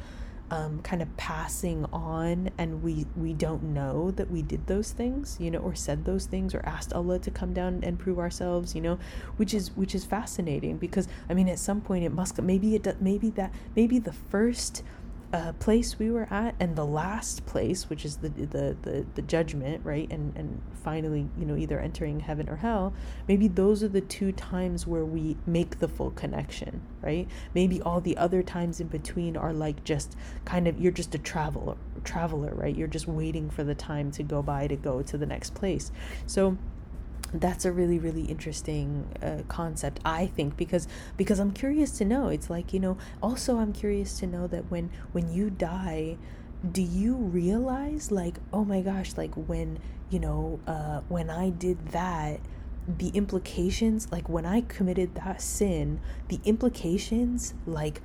um, kind of passing on, and we we don't know that we did those things, you know, or said those things, or asked Allah to come down and prove ourselves, you know, which is which is fascinating because I mean, at some point it must maybe it maybe that maybe the first uh, place we were at and the last place which is the, the the the judgment right? And and finally you know either entering heaven or hell. Maybe those are the two times where we make the full connection right? Maybe all the other times in between are like just kind of you're just a traveler traveler right? You're just waiting for the time to go by to go to the next place. So that's a really really interesting uh, concept i think because because i'm curious to know. It's like you know also i'm curious to know that when when you die do you realize like oh my gosh like when you know uh when i did that the implications like when i committed that sin the implications like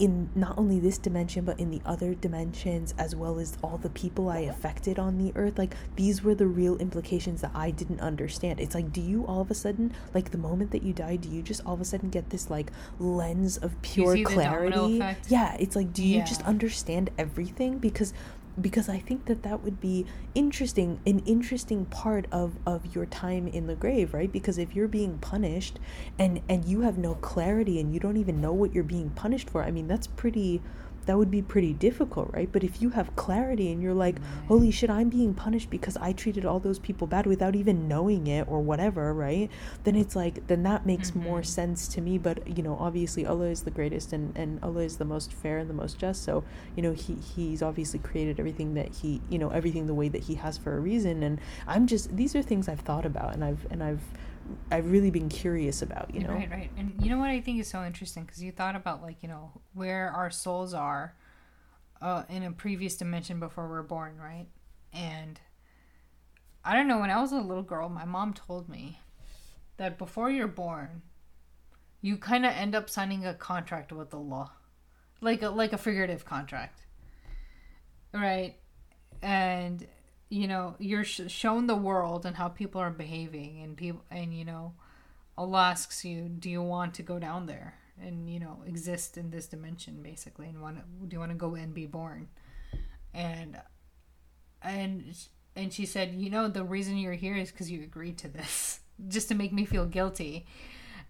in not only this dimension but in the other dimensions as well as all the people I affected on the earth. Like these were the real implications that I didn't understand. It's like do you all of a sudden like the moment that you die do you just all of a sudden get this like lens of pure clarity? yeah it's like do you yeah. just understand everything? Because because I think that that would be interesting, an interesting part of of your time in the grave, right? Because if you're being punished and and you have no clarity and you don't even know what you're being punished for, I mean, that's pretty that would be pretty difficult, right? But if you have clarity and you're like, holy shit, I'm being punished because I treated all those people bad without even knowing it or whatever, right? Then it's like, then that makes mm-hmm. more sense to me. But, you know, obviously Allah is the greatest and, and Allah is the most fair and the most just. So, you know, he, he's obviously created everything that he, you know, everything the way that he has for a reason. And I'm just, these are things I've thought about and I've, and I've, I've really been curious about, you know. Right, right. And you know what I think is so interesting because you thought about like, you know, where our souls are uh, in a previous dimension before we're born, right? And I don't know, when I was a little girl, my mom told me that before you're born, you kind of end up signing a contract with Allah. Like a like a figurative contract. Right? And you know you're sh- shown the world and how people are behaving and people and you know allah asks you do you want to go down there and you know exist in this dimension basically and want to, do you want to go and be born? And and and she said you know the reason you're here is because you agreed to this just to make me feel guilty.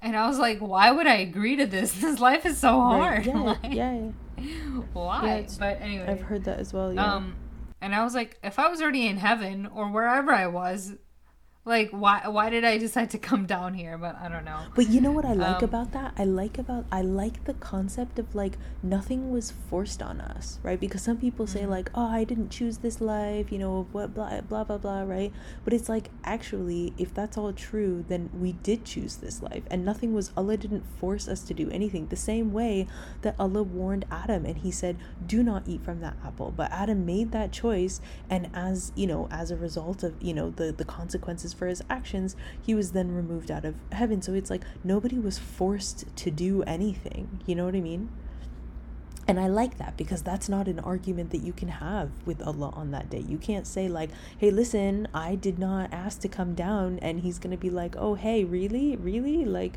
And i was like why would i agree to this? This life is so hard. Right. yeah, like, yeah, yeah why? Yeah, but anyway. I've heard that as well yeah. um and I was like, if I was already in heaven or wherever I was, like why why did i decide to come down here? But i don't know. But you know what i like um, about that? I like about i like the concept of like nothing was forced on us right? Because some people say mm-hmm. like oh i didn't choose this life you know what blah blah blah blah right? But it's like actually if that's all true then we did choose this life. And nothing was allah didn't force us to do anything. The same way that allah warned adam and he said do not eat from that apple. But adam made that choice and as you know as a result of you know the the consequences for his actions, he was then removed out of heaven. So it's like nobody was forced to do anything. You know what I mean? And I like that because that's not an argument that you can have with Allah on that day. You can't say, like, hey, listen, I did not ask to come down. And he's going to be like, oh, hey, really? Really? Like,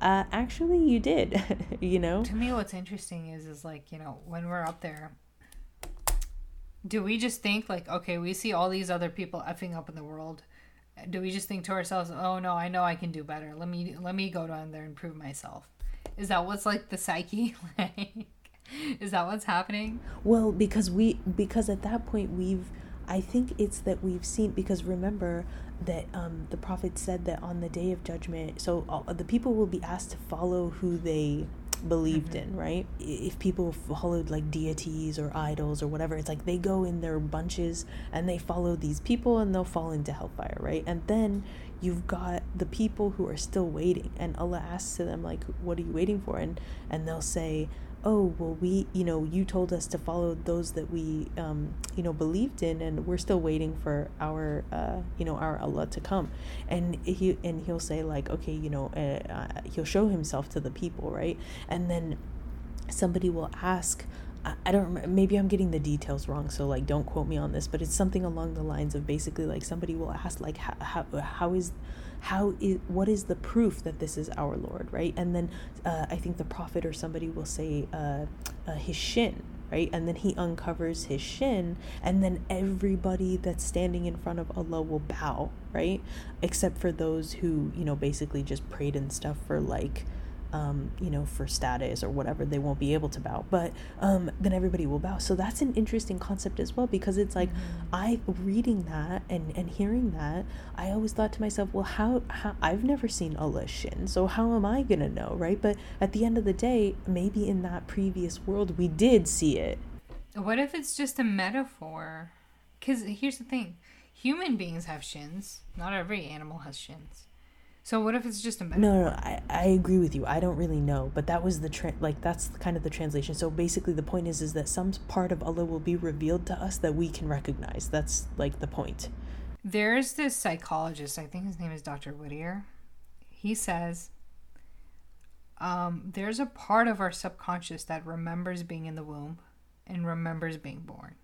uh, actually, you did, you know? To me, what's interesting is, is like, you know, when we're up there, do we just think, like, okay, we see all these other people effing up in the world do we just think to ourselves oh no i know i can do better. Let me let me go down there and prove myself. Is that what's like the psyche? Like is that what's happening? Well because we because at that point we've i think it's that we've seen because remember that um, the prophet said that on the day of judgment so all, the people will be asked to follow who they believed mm-hmm. in, right? If people followed like deities or idols or whatever, it's like they go in their bunches and they follow these people and they'll fall into hellfire, right? And then you've got the people who are still waiting and Allah asks to them like what are you waiting for and and they'll say oh well we you know you told us to follow those that we um, you know believed in and we're still waiting for our uh, you know our allah to come. And he and he'll say like okay you know uh, uh, he'll show himself to the people right? And then somebody will ask I don't remember, maybe I'm getting the details wrong, so like don't quote me on this, but it's something along the lines of basically like somebody will ask like how how, how is how is what is the proof that this is our Lord, right? And then uh, I think the prophet or somebody will say uh, uh, his shin, right? And then he uncovers his shin, and then everybody that's standing in front of Allah will bow, right? Except for those who, you know, basically just prayed and stuff for like um, you know, for status or whatever, they won't be able to bow. But um, then everybody will bow. So that's an interesting concept as well because it's like mm-hmm. I reading that and and hearing that, I always thought to myself, well, how how I've never seen Allah shin, so how am I gonna know, right? But at the end of the day, maybe in that previous world we did see it. What if it's just a metaphor? Because here's the thing Human beings have shins. Not every animal has shins. So what if it's just a metaphor? No, no, I, I agree with you. I don't really know, but that was the tra- like that's kind of the translation. So basically, the point is is that some part of Allah will be revealed to us that we can recognize. That's like the point. There's this psychologist. I think his name is Dr. Whittier. He says um, there's a part of our subconscious that remembers being in the womb and remembers being born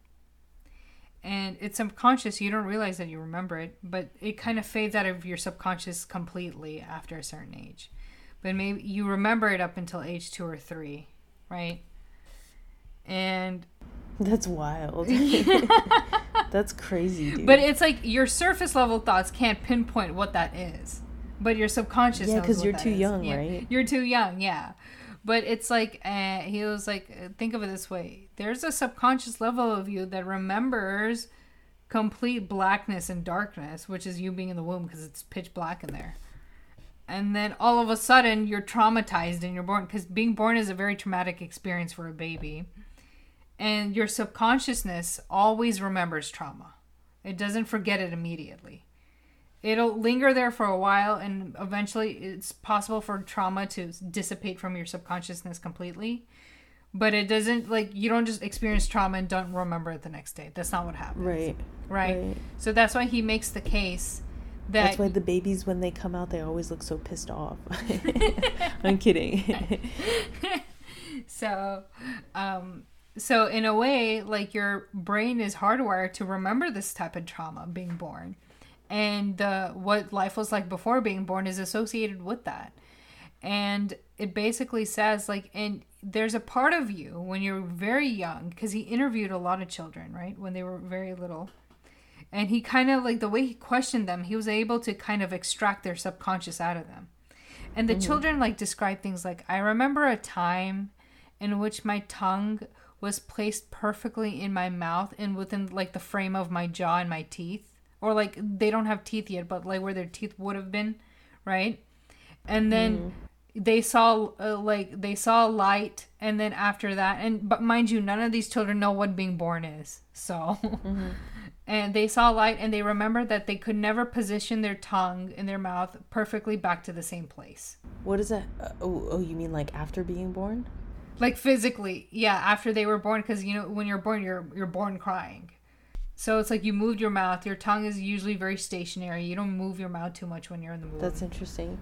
and it's subconscious you don't realize that you remember it but it kind of fades out of your subconscious completely after a certain age. But maybe you remember it up until age two or three right? And that's wild. That's crazy dude. but it's like your surface level thoughts can't pinpoint what that is but your subconscious yeah because you're too young right? You're too young yeah. But it's like uh, he was like think of it this way there's a subconscious level of you that remembers complete blackness and darkness which is you being in the womb because it's pitch black in there. And then all of a sudden you're traumatized and you're born because being born is a very traumatic experience for a baby. And your subconsciousness always remembers trauma. It doesn't forget it immediately. It'll linger there for a while and eventually it's possible for trauma to dissipate from your subconsciousness completely but it doesn't like you don't just experience trauma and don't remember it the next day. That's not what happens. Right right, right. so that's why he makes the case that that's why the babies when they come out they always look so pissed off. I'm kidding. So um so in a way like your brain is hardwired to remember this type of trauma being born. And the what life was like before being born is associated with that. And it basically says like and there's a part of you when you're very young because he interviewed a lot of children right when they were very little and he kind of like the way he questioned them he was able to kind of extract their subconscious out of them and the mm-hmm. children like describe things like i remember a time in which my tongue was placed perfectly in my mouth and within like the frame of my jaw and my teeth or like they don't have teeth yet, but like where their teeth would have been, right? And then mm. They saw uh, like they saw light, and then after that, and but mind you, none of these children know what being born is, so. Mm-hmm. and they saw light and they remembered that they could never position their tongue in their mouth perfectly back to the same place. What is that? Uh, oh, oh, you mean like after being born? Like physically, yeah, after they were born, because you know when you're born, you're you're born crying. So it's like you moved your mouth. Your tongue is usually very stationary. You don't move your mouth too much when you're in the womb. That's interesting.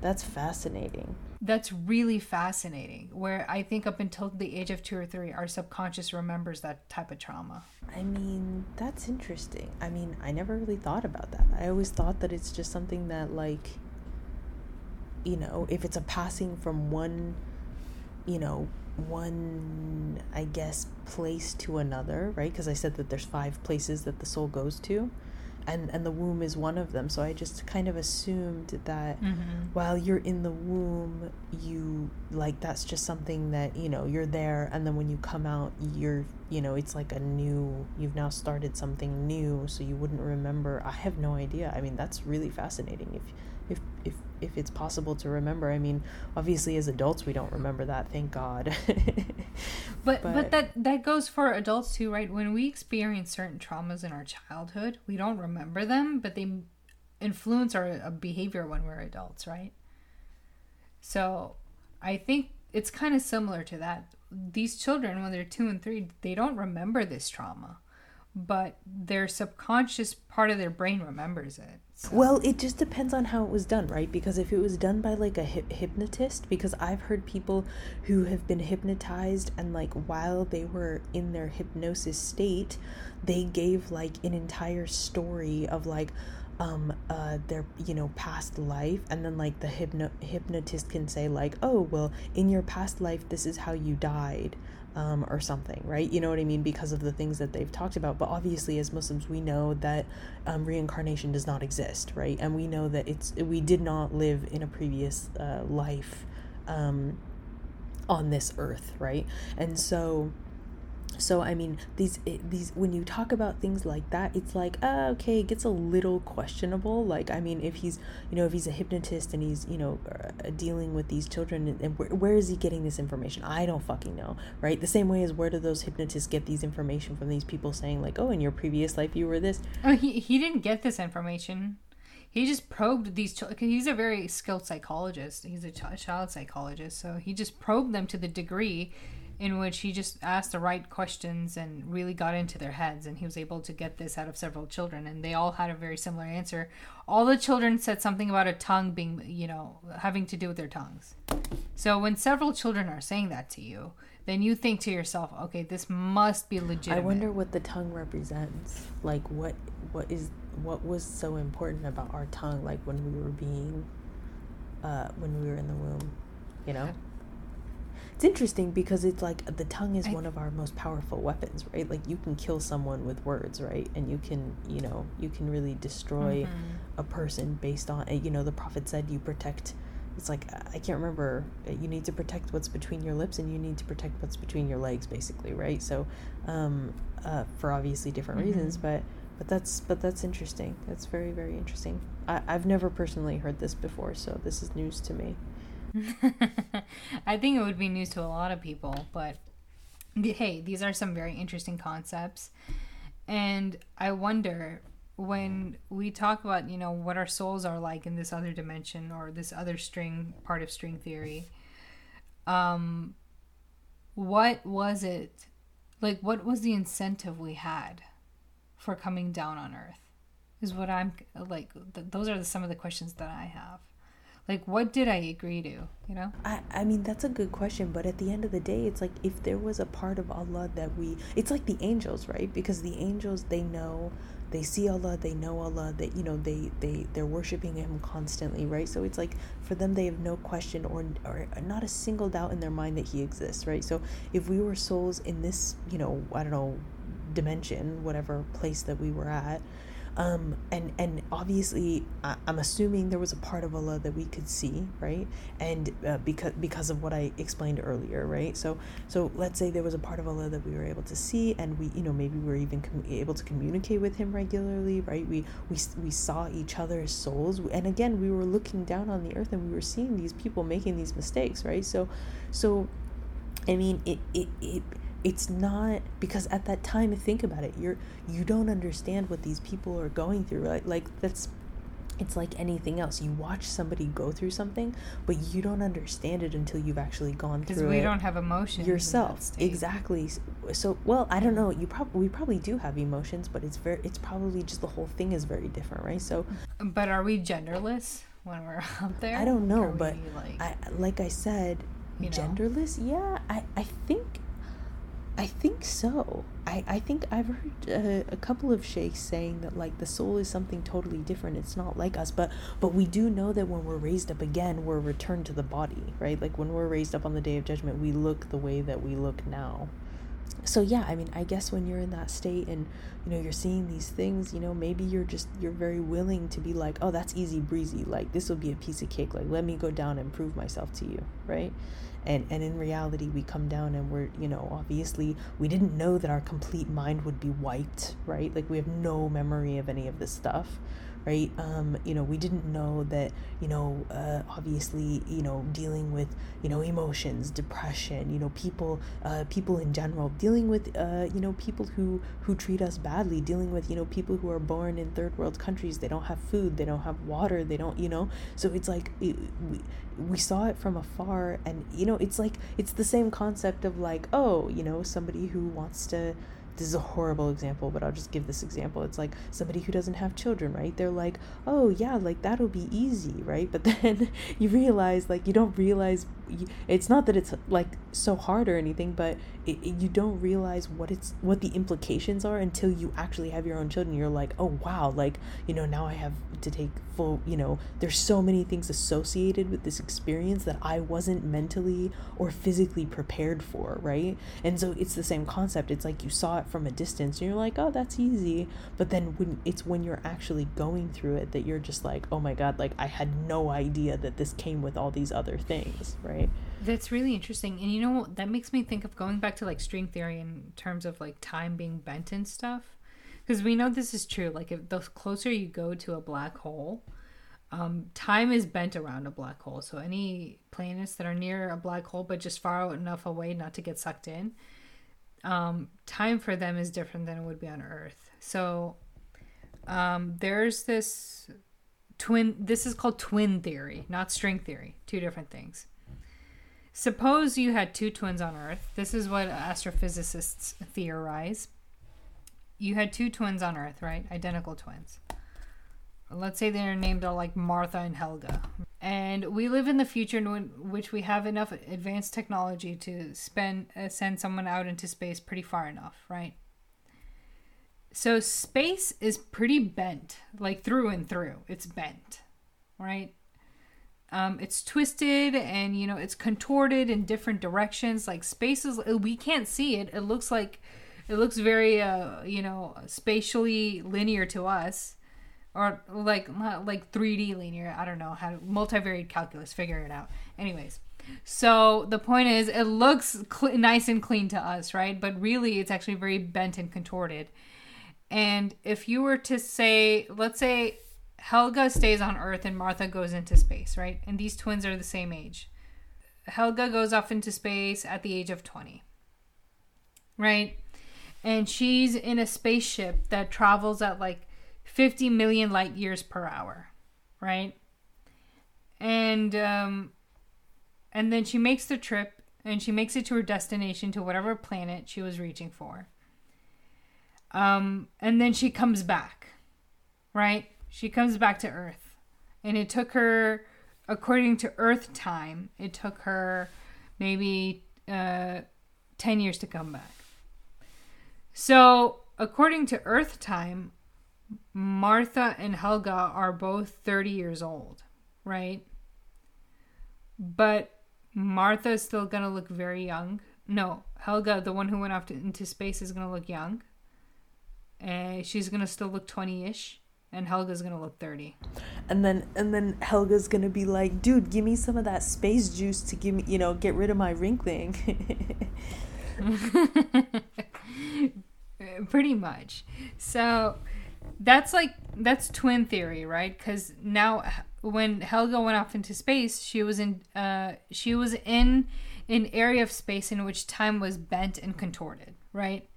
That's fascinating. That's really fascinating. Where I think up until the age of two or three, our subconscious remembers that type of trauma. I mean, that's interesting. I mean, I never really thought about that. I always thought that it's just something that, like, you know, if it's a passing from one, you know, one i guess place to another right because i said that there's five places that the soul goes to and and the womb is one of them. So i just kind of assumed that mm-hmm. while you're in the womb you like that's just something that you know you're there. And then when you come out you're you know it's like a new you've now started something new. So you wouldn't remember. I have no idea. I mean that's really fascinating. If if if if it's possible to remember. I mean, obviously as adults we don't remember that, thank God. but, but but that that goes for adults too, right? When we experience certain traumas in our childhood, we don't remember them, but they influence our uh, behavior when we're adults, right? So, I think it's kind of similar to that. These children when they're 2 and 3, they don't remember this trauma but their subconscious part of their brain remembers it. So. Well, it just depends on how it was done, right? Because if it was done by like a hypnotist, because I've heard people who have been hypnotized and like while they were in their hypnosis state, they gave like an entire story of like um uh their you know past life and then like the hypno- hypnotist can say like oh well in your past life this is how you died um, or something, right? You know what I mean? Because of the things that they've talked about. But obviously, as Muslims, we know that um, reincarnation does not exist, right? And we know that it's we did not live in a previous uh, life um, on this earth, right? And so so i mean these these when you talk about things like that it's like uh, okay it gets a little questionable. Like i mean if he's you know if he's a hypnotist and he's you know uh, dealing with these children and, and where, where is he getting this information? I don't fucking know right? The same way as where do those hypnotists get these information from these people saying like oh in your previous life you were this? Oh he, he didn't get this information. He just probed these children he's a very skilled psychologist. He's a ch- child psychologist. So he just probed them to the degree in which he just asked the right questions and really got into their heads and he was able to get this out of several children and they all had a very similar answer. All the children said something about a tongue being you know having to do with their tongues. So when several children are saying that to you then you think to yourself okay this must be legitimate. i wonder what the tongue represents. Like what what is what was so important about our tongue like when we were being uh when we were in the womb you know it's interesting because it's like the tongue is I, one of our most powerful weapons right? Like you can kill someone with words right? And you can you know you can really destroy mm-hmm. a person based on you know the prophet said you protect it's like i can't remember uh, you need to protect what's between your lips and you need to protect what's between your legs basically right? So um uh, for obviously different mm-hmm. reasons but but that's but that's interesting. That's very very interesting. I, i've never personally heard this before so this is news to me I think it would be news to a lot of people, but hey, these are some very interesting concepts. And I wonder when we talk about, you know, what our souls are like in this other dimension or this other string part of string theory, um what was it like what was the incentive we had for coming down on earth? Is what I'm like th- those are some of the questions that I have like what did i agree to you know? I, I mean that's a good question but at the end of the day it's like if there was a part of allah that we it's like the angels right? Because the angels they know they see allah they know allah that you know they they they're worshiping him constantly right? So it's like for them they have no question or or not a single doubt in their mind that he exists right? So if we were souls in this you know i don't know dimension whatever place that we were at um, and and obviously I, am assuming there was a part of Allah that we could see right? And uh, because because of what I explained earlier right? So so let's say there was a part of Allah that we were able to see and we you know maybe we were even com- able to communicate with him regularly right? We we we saw each other's souls. And again we were looking down on the earth and we were seeing these people making these mistakes right? So so I mean it it, it it's not because at that time think about it you're you don't understand what these people are going through right? Like that's it's like anything else. You watch somebody go through something but you don't understand it until you've actually gone through it because we don't have emotions yourself. exactly. So well i don't know you probably we probably do have emotions but it's very it's probably just the whole thing is very different right? So but are we genderless when we're up there? I don't know but like, I, like i said you know? genderless? Yeah i i think I think so. I, I think I've heard a couple of sheikhs saying that like the soul is something totally different. It's not like us, but but we do know that when we're raised up again, we're returned to the body, right? Like when we're raised up on the day of judgment, we look the way that we look now. So yeah, I mean, I guess when you're in that state and you know you're seeing these things, you know, maybe you're just you're very willing to be like, "Oh, that's easy breezy. Like this will be a piece of cake. Like let me go down and prove myself to you." Right? and and in reality we come down and we're you know obviously we didn't know that our complete mind would be wiped right like we have no memory of any of this stuff right? Um you know we didn't know that you know uh, obviously you know dealing with you know emotions depression you know people uh, people in general dealing with uh, you know people who who treat us badly dealing with you know people who are born in third world countries. They don't have food they don't have water they don't you know? So it's like it, we, we saw it from afar and you know it's like it's the same concept of like oh you know somebody who wants to this is a horrible example, but I'll just give this example. It's like somebody who doesn't have children, right? They're like, oh, yeah, like that'll be easy, right? But then you realize, like, you don't realize it's not that it's like so hard or anything, but it, it, you don't realize what it's what the implications are until you actually have your own children. You're like, oh, wow, like, you know, now I have to take full, you know, there's so many things associated with this experience that I wasn't mentally or physically prepared for, right? And so it's the same concept. It's like you saw it from a distance and you're like oh that's easy but then when it's when you're actually going through it that you're just like oh my god like i had no idea that this came with all these other things right that's really interesting and you know that makes me think of going back to like string theory in terms of like time being bent and stuff because we know this is true like if the closer you go to a black hole um, time is bent around a black hole. So any planets that are near a black hole but just far enough away not to get sucked in, um, time for them is different than it would be on Earth. So um, there's this twin. This is called twin theory, not string theory. Two different things. Suppose you had two twins on Earth. This is what astrophysicists theorize. You had two twins on Earth, right? Identical twins let's say they're named like Martha and Helga. And we live in the future in which we have enough advanced technology to spend uh, send someone out into space pretty far enough, right? So space is pretty bent, like through and through. It's bent, right? Um, it's twisted and you know it's contorted in different directions. Like spaces we can't see it. It looks like, it looks very, uh, you know, spatially linear to us or like like 3D linear. I don't know how to, multivariate calculus. Figure it out. Anyways, so the point is, it looks cl- nice and clean to us, right? But really, it's actually very bent and contorted. And if you were to say, let's say Helga stays on Earth and Martha goes into space, right? And these twins are the same age. Helga goes off into space at the age of 20, right? And she's in a spaceship that travels at like 50 million light years per hour, right? And um, and then she makes the trip and she makes it to her destination to whatever planet she was reaching for. Um, and then she comes back, right? She comes back to Earth, and it took her, according to Earth time, it took her maybe uh, ten years to come back. So, according to Earth time, Martha and Helga are both 30 years old, right? But Martha is still going to look very young. No, Helga, the one who went off to, into space, is going to look young. And she's going to still look 20 ish. And Helga's gonna look thirty. And then and then Helga's gonna be like, dude, give me some of that space juice to give me you know, get rid of my wrinkling. Pretty much. So that's like that's twin theory, right? Because now when Helga went off into space, she was in uh, she was in an area of space in which time was bent and contorted, right?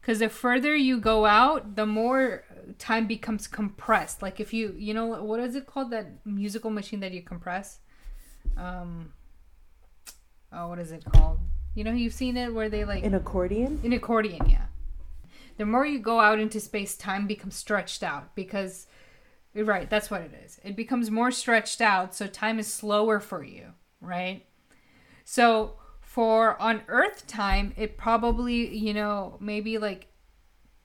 Because the further you go out, the more time becomes compressed. Like if you you know what is it called that musical machine that you compress? Um, oh, what is it called? You know, you've seen it where they like an accordion. An accordion, yeah the more you go out into space, time becomes stretched out because, right, that's what it is. It becomes more stretched out, so time is slower for you, right? So for on Earth time, it probably, you know, maybe like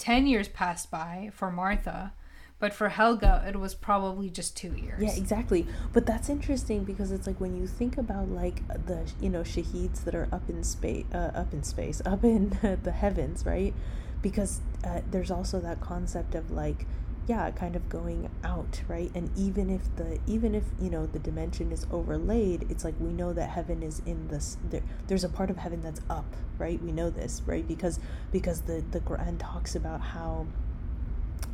10 years passed by for Martha. But for Helga, it was probably just two years. Yeah, exactly. But that's interesting because it's like when you think about like the you know shaheeds that are up in space, uh, up in space, up in the heavens, right? because uh, there's also that concept of like yeah kind of going out right? And even if the even if you know the dimension is overlaid it's like we know that heaven is in this there, there's a part of heaven that's up right? We know this right? Because because the the quran talks about how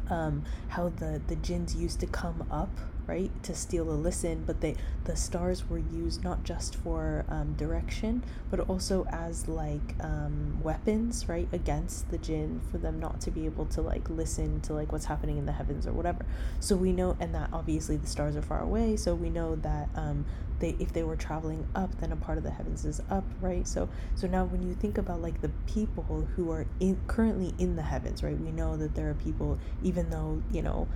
um how the the jinns used to come up right to steal a listen but they the stars were used not just for um, direction but also as like um, weapons right against the jinn for them not to be able to like listen to like what's happening in the heavens or whatever. So we know and that obviously the stars are far away so we know that um, they if they were traveling up then a part of the heavens is up right? So so now when you think about like the people who are in currently in the heavens right we know that there are people even though you know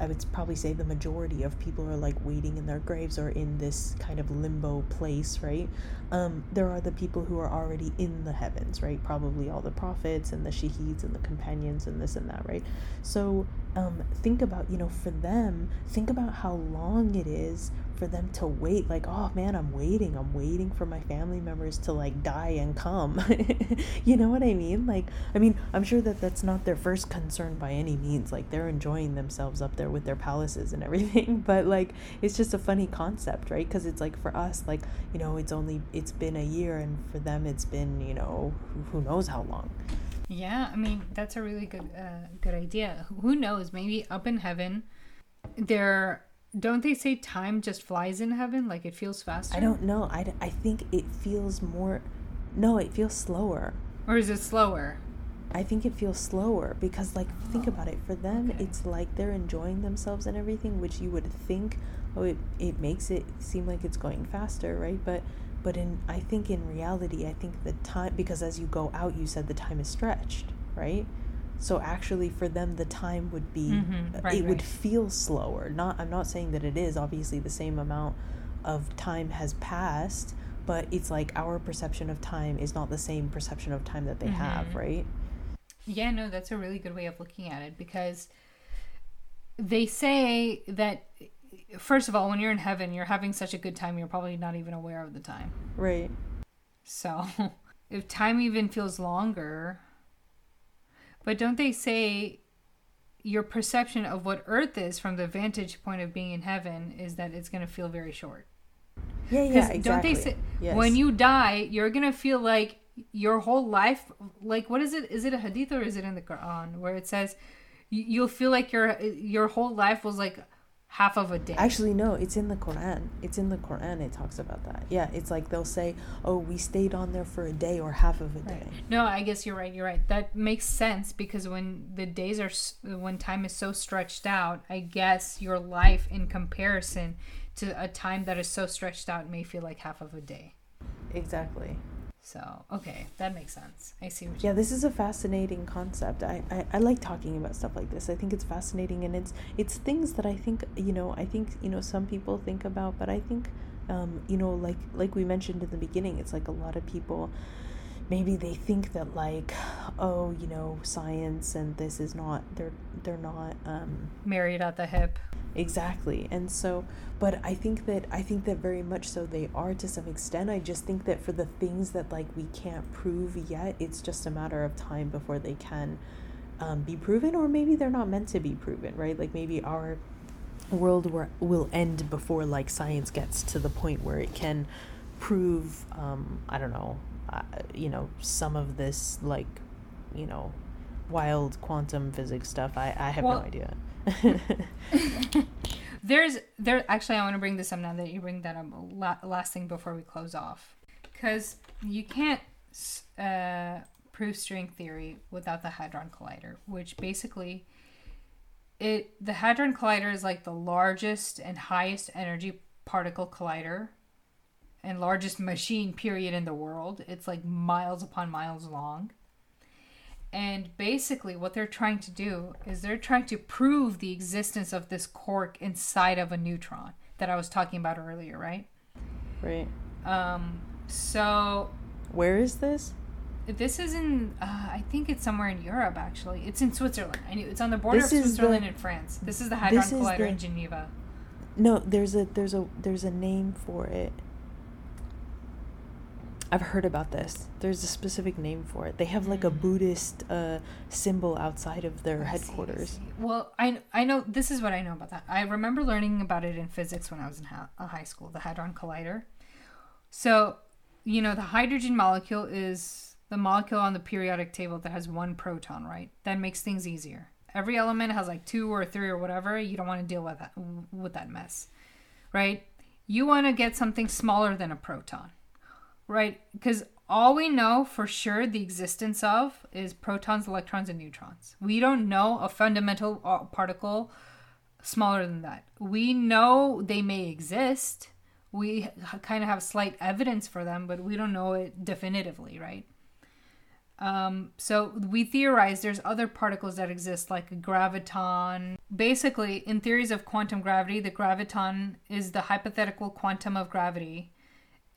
I would probably say the majority of people are like waiting in their graves or in this kind of limbo place, right? Um, there are the people who are already in the heavens, right? Probably all the prophets and the shaheeds and the companions and this and that, right? So um, think about, you know, for them, think about how long it is for them to wait. Like, oh man, I'm waiting. I'm waiting for my family members to like die and come. you know what I mean? Like, I mean, I'm sure that that's not their first concern by any means. Like, they're enjoying themselves up there with their palaces and everything. But like, it's just a funny concept, right? Because it's like for us, like, you know, it's only, it's been a year, and for them, it's been, you know, who, knows how long. Yeah, I mean that's a really good uh, good idea. Who knows? Maybe up in heaven, there don't they say time just flies in heaven? Like it feels faster. I don't know. I, I think it feels more. No, it feels slower. Or is it slower? I think it feels slower because, like, think oh. about it. For them, okay. it's like they're enjoying themselves and everything, which you would think, oh, it, it makes it seem like it's going faster, right? But but in I think in reality, I think the time because as you go out, you said the time is stretched, right? So actually, for them, the time would be mm-hmm. right, it right. would feel slower. Not I'm not saying that it is. Obviously, the same amount of time has passed, but it's like our perception of time is not the same perception of time that they mm-hmm. have, right? Yeah, no, that's a really good way of looking at it because they say that first of all, when you're in heaven, you're having such a good time, you're probably not even aware of the time. Right. So, if time even feels longer, but don't they say your perception of what earth is from the vantage point of being in heaven is that it's going to feel very short? Yeah, yeah, exactly. Don't they say yes. when you die, you're going to feel like your whole life like what is it? Is it a hadith or is it in the Quran where it says you'll feel like your your whole life was like half of a day. Actually, no, it's in the Quran. It's in the Quran. It talks about that. Yeah, it's like they'll say, "Oh, we stayed on there for a day or half of a day." Right. No, I guess you're right. You're right. That makes sense because when the days are when time is so stretched out, I guess your life in comparison to a time that is so stretched out may feel like half of a day. Exactly. So, okay, that makes sense. I see what Yeah, this is a fascinating concept. I, I, I like talking about stuff like this. I think it's fascinating and it's it's things that I think, you know, I think, you know, some people think about, but I think um, you know, like like we mentioned in the beginning, it's like a lot of people maybe they think that like oh you know science and this is not they're they're not um married at the hip exactly and so but i think that i think that very much so they are to some extent. I just think that for the things that like we can't prove yet it's just a matter of time before they can um, be proven or maybe they're not meant to be proven right? Like maybe our world will, will end before like science gets to the point where it can prove um, i don't know uh, you know some of this like you know wild quantum physics stuff. I i have well, no idea there's there actually i want to bring this up now that you bring that up last thing before we close off because you can't uh, prove string theory without the hadron collider which basically it the hadron collider is like the largest and highest energy particle collider and largest machine period in the world. It's like miles upon miles long. And basically, what they're trying to do is they're trying to prove the existence of this quark inside of a neutron that I was talking about earlier, right? Right. Um. So. Where is this? This is in. Uh, I think it's somewhere in Europe. Actually, it's in Switzerland. I knew it's on the border this of Switzerland the, and France. This is the Hadron Collider the, in Geneva. No, there's a there's a there's a name for it. I've heard about this. There's a specific name for it. They have like a mm. Buddhist uh, symbol outside of their I headquarters. See, see. Well, I I know this is what I know about that. I remember learning about it in physics when I was in ha- high school, the hadron collider. So, you know, the hydrogen molecule is the molecule on the periodic table that has one proton, right? That makes things easier. Every element has like two or three or whatever. You don't want to deal with that with that mess, right? You want to get something smaller than a proton right? Because all we know for sure the existence of is protons, electrons, and neutrons. We don't know a fundamental uh, particle smaller than that. We know they may exist. We kind of have slight evidence for them, but we don't know it definitively, right? Um, so we theorize there's other particles that exist, like a graviton. Basically, in theories of quantum gravity, the graviton is the hypothetical quantum of gravity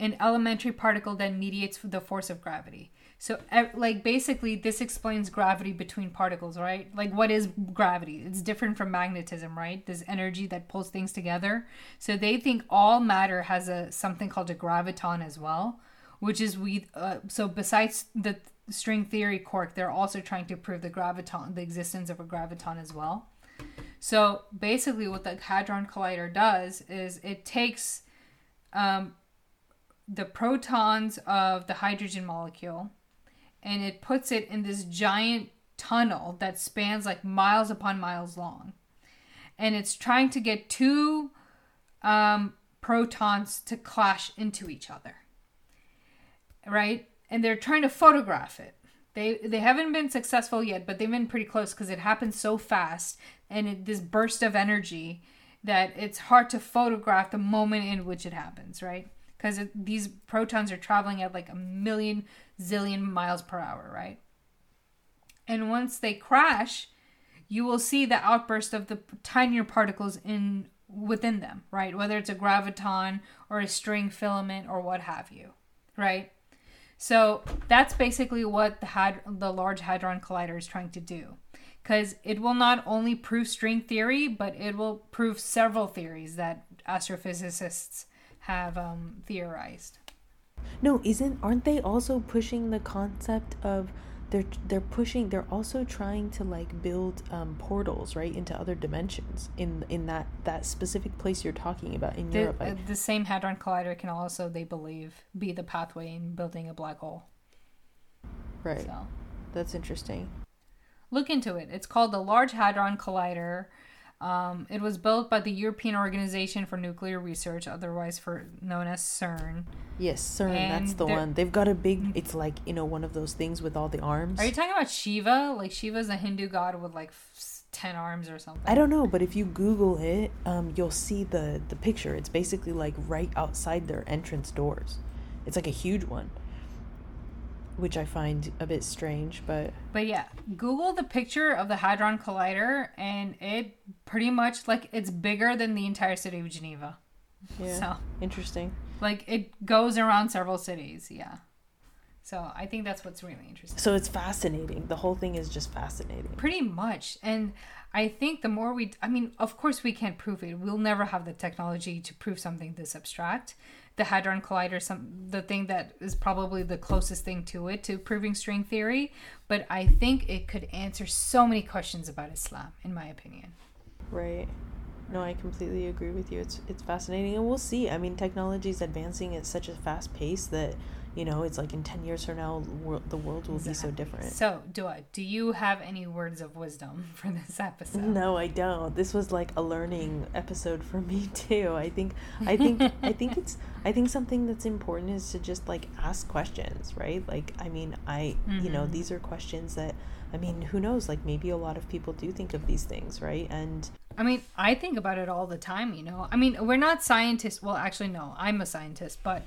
an elementary particle that mediates the force of gravity. So, like, basically, this explains gravity between particles, right? Like, what is gravity? It's different from magnetism, right? This energy that pulls things together. So, they think all matter has a something called a graviton as well, which is we. Uh, so, besides the string theory quark, they're also trying to prove the graviton, the existence of a graviton as well. So, basically, what the Hadron Collider does is it takes um, the protons of the hydrogen molecule and it puts it in this giant tunnel that spans like miles upon miles long. And it's trying to get two um, protons to clash into each other. Right? And they're trying to photograph it. They, they haven't been successful yet, but they've been pretty close because it happens so fast and it, this burst of energy that it's hard to photograph the moment in which it happens, right? Because these protons are traveling at like a million zillion miles per hour, right? And once they crash, you will see the outburst of the tinier particles in within them, right? Whether it's a graviton or a string filament or what have you, right? So that's basically what the had the Large Hadron Collider is trying to do, because it will not only prove string theory, but it will prove several theories that astrophysicists have um, theorized. No, isn't aren't they also pushing the concept of they're they're pushing they're also trying to like build um, portals right into other dimensions in in that that specific place you're talking about in the, Europe. Uh, the same hadron collider can also they believe be the pathway in building a black hole. Right. So. That's interesting. Look into it. It's called the Large Hadron Collider. Um, it was built by the European Organization for Nuclear Research, otherwise for known as CERN. Yes, CERN. And that's the one. They've got a big. It's like you know one of those things with all the arms. Are you talking about Shiva? Like Shiva's a Hindu god with like ten arms or something. I don't know, but if you Google it, um, you'll see the the picture. It's basically like right outside their entrance doors. It's like a huge one which I find a bit strange, but but yeah, Google the picture of the Hadron Collider, and it pretty much like it's bigger than the entire city of Geneva. Yeah, so interesting. Like it goes around several cities. Yeah. So I think that's what's really interesting. So it's fascinating. The whole thing is just fascinating. Pretty much, and I think the more we, I mean, of course we can't prove it. We'll never have the technology to prove something this abstract the hadron collider some the thing that is probably the closest thing to it to proving string theory. But i think it could answer so many questions about islam in my opinion. Right. No i completely agree with you. It's it's fascinating and we'll see. I mean technology is advancing at such a fast pace that you know it's like in 10 years from now the world will exactly. be so different so do i do you have any words of wisdom for this episode no i don't this was like a learning episode for me too i think i think i think it's i think something that's important is to just like ask questions right like i mean i mm-hmm. you know mm-hmm. these are questions that i mean who knows like maybe a lot of people do think of these things right and I mean, I think about it all the time, you know. I mean, we're not scientists. Well, actually, no, I'm a scientist, but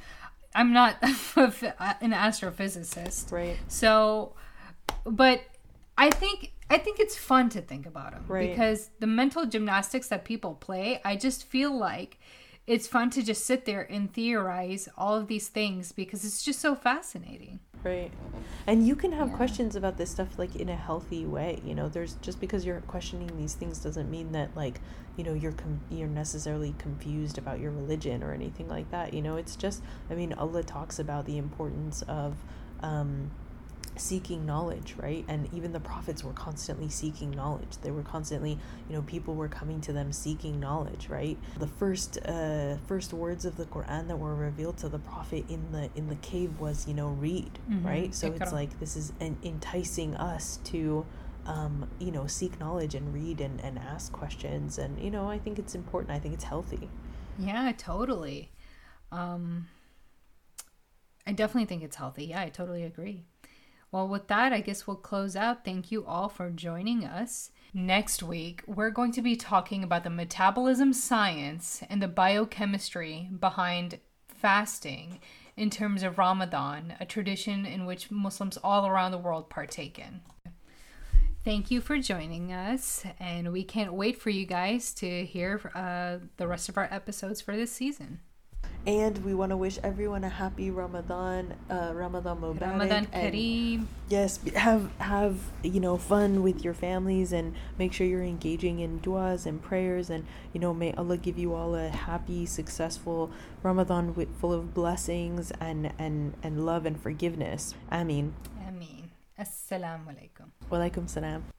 I'm not uh, an astrophysicist. Right. So, but I think I think it's fun to think about them right. because the mental gymnastics that people play, I just feel like it's fun to just sit there and theorize all of these things because it's just so fascinating. Right. And you can have yeah. questions about this stuff like in a healthy way. You know, there's just because you're questioning these things doesn't mean that like, you know, you're com- you're necessarily confused about your religion or anything like that. You know, it's just I mean, Allah talks about the importance of um seeking knowledge right? And even the prophets were constantly seeking knowledge. They were constantly you know people were coming to them seeking knowledge right? The first uh first words of the quran that were revealed to the prophet in the in the cave was you know read mm-hmm. right? So it's like this is an enticing us to um, you know seek knowledge and read and, and ask questions. And you know i think it's important. I think it's healthy. Yeah totally. Um i definitely think it's healthy. Yeah i totally agree well, with that, I guess we'll close out. Thank you all for joining us. Next week, we're going to be talking about the metabolism science and the biochemistry behind fasting in terms of Ramadan, a tradition in which Muslims all around the world partake in. Thank you for joining us, and we can't wait for you guys to hear uh, the rest of our episodes for this season. And we want to wish everyone a happy Ramadan, uh, Ramadan Mubarak. Ramadan Kareem. Yes, have have you know fun with your families and make sure you're engaging in duas and prayers and you know may Allah give you all a happy, successful Ramadan with full of blessings and and and love and forgiveness. Ameen. Ameen. Assalamu alaikum. Wa alaikum salam.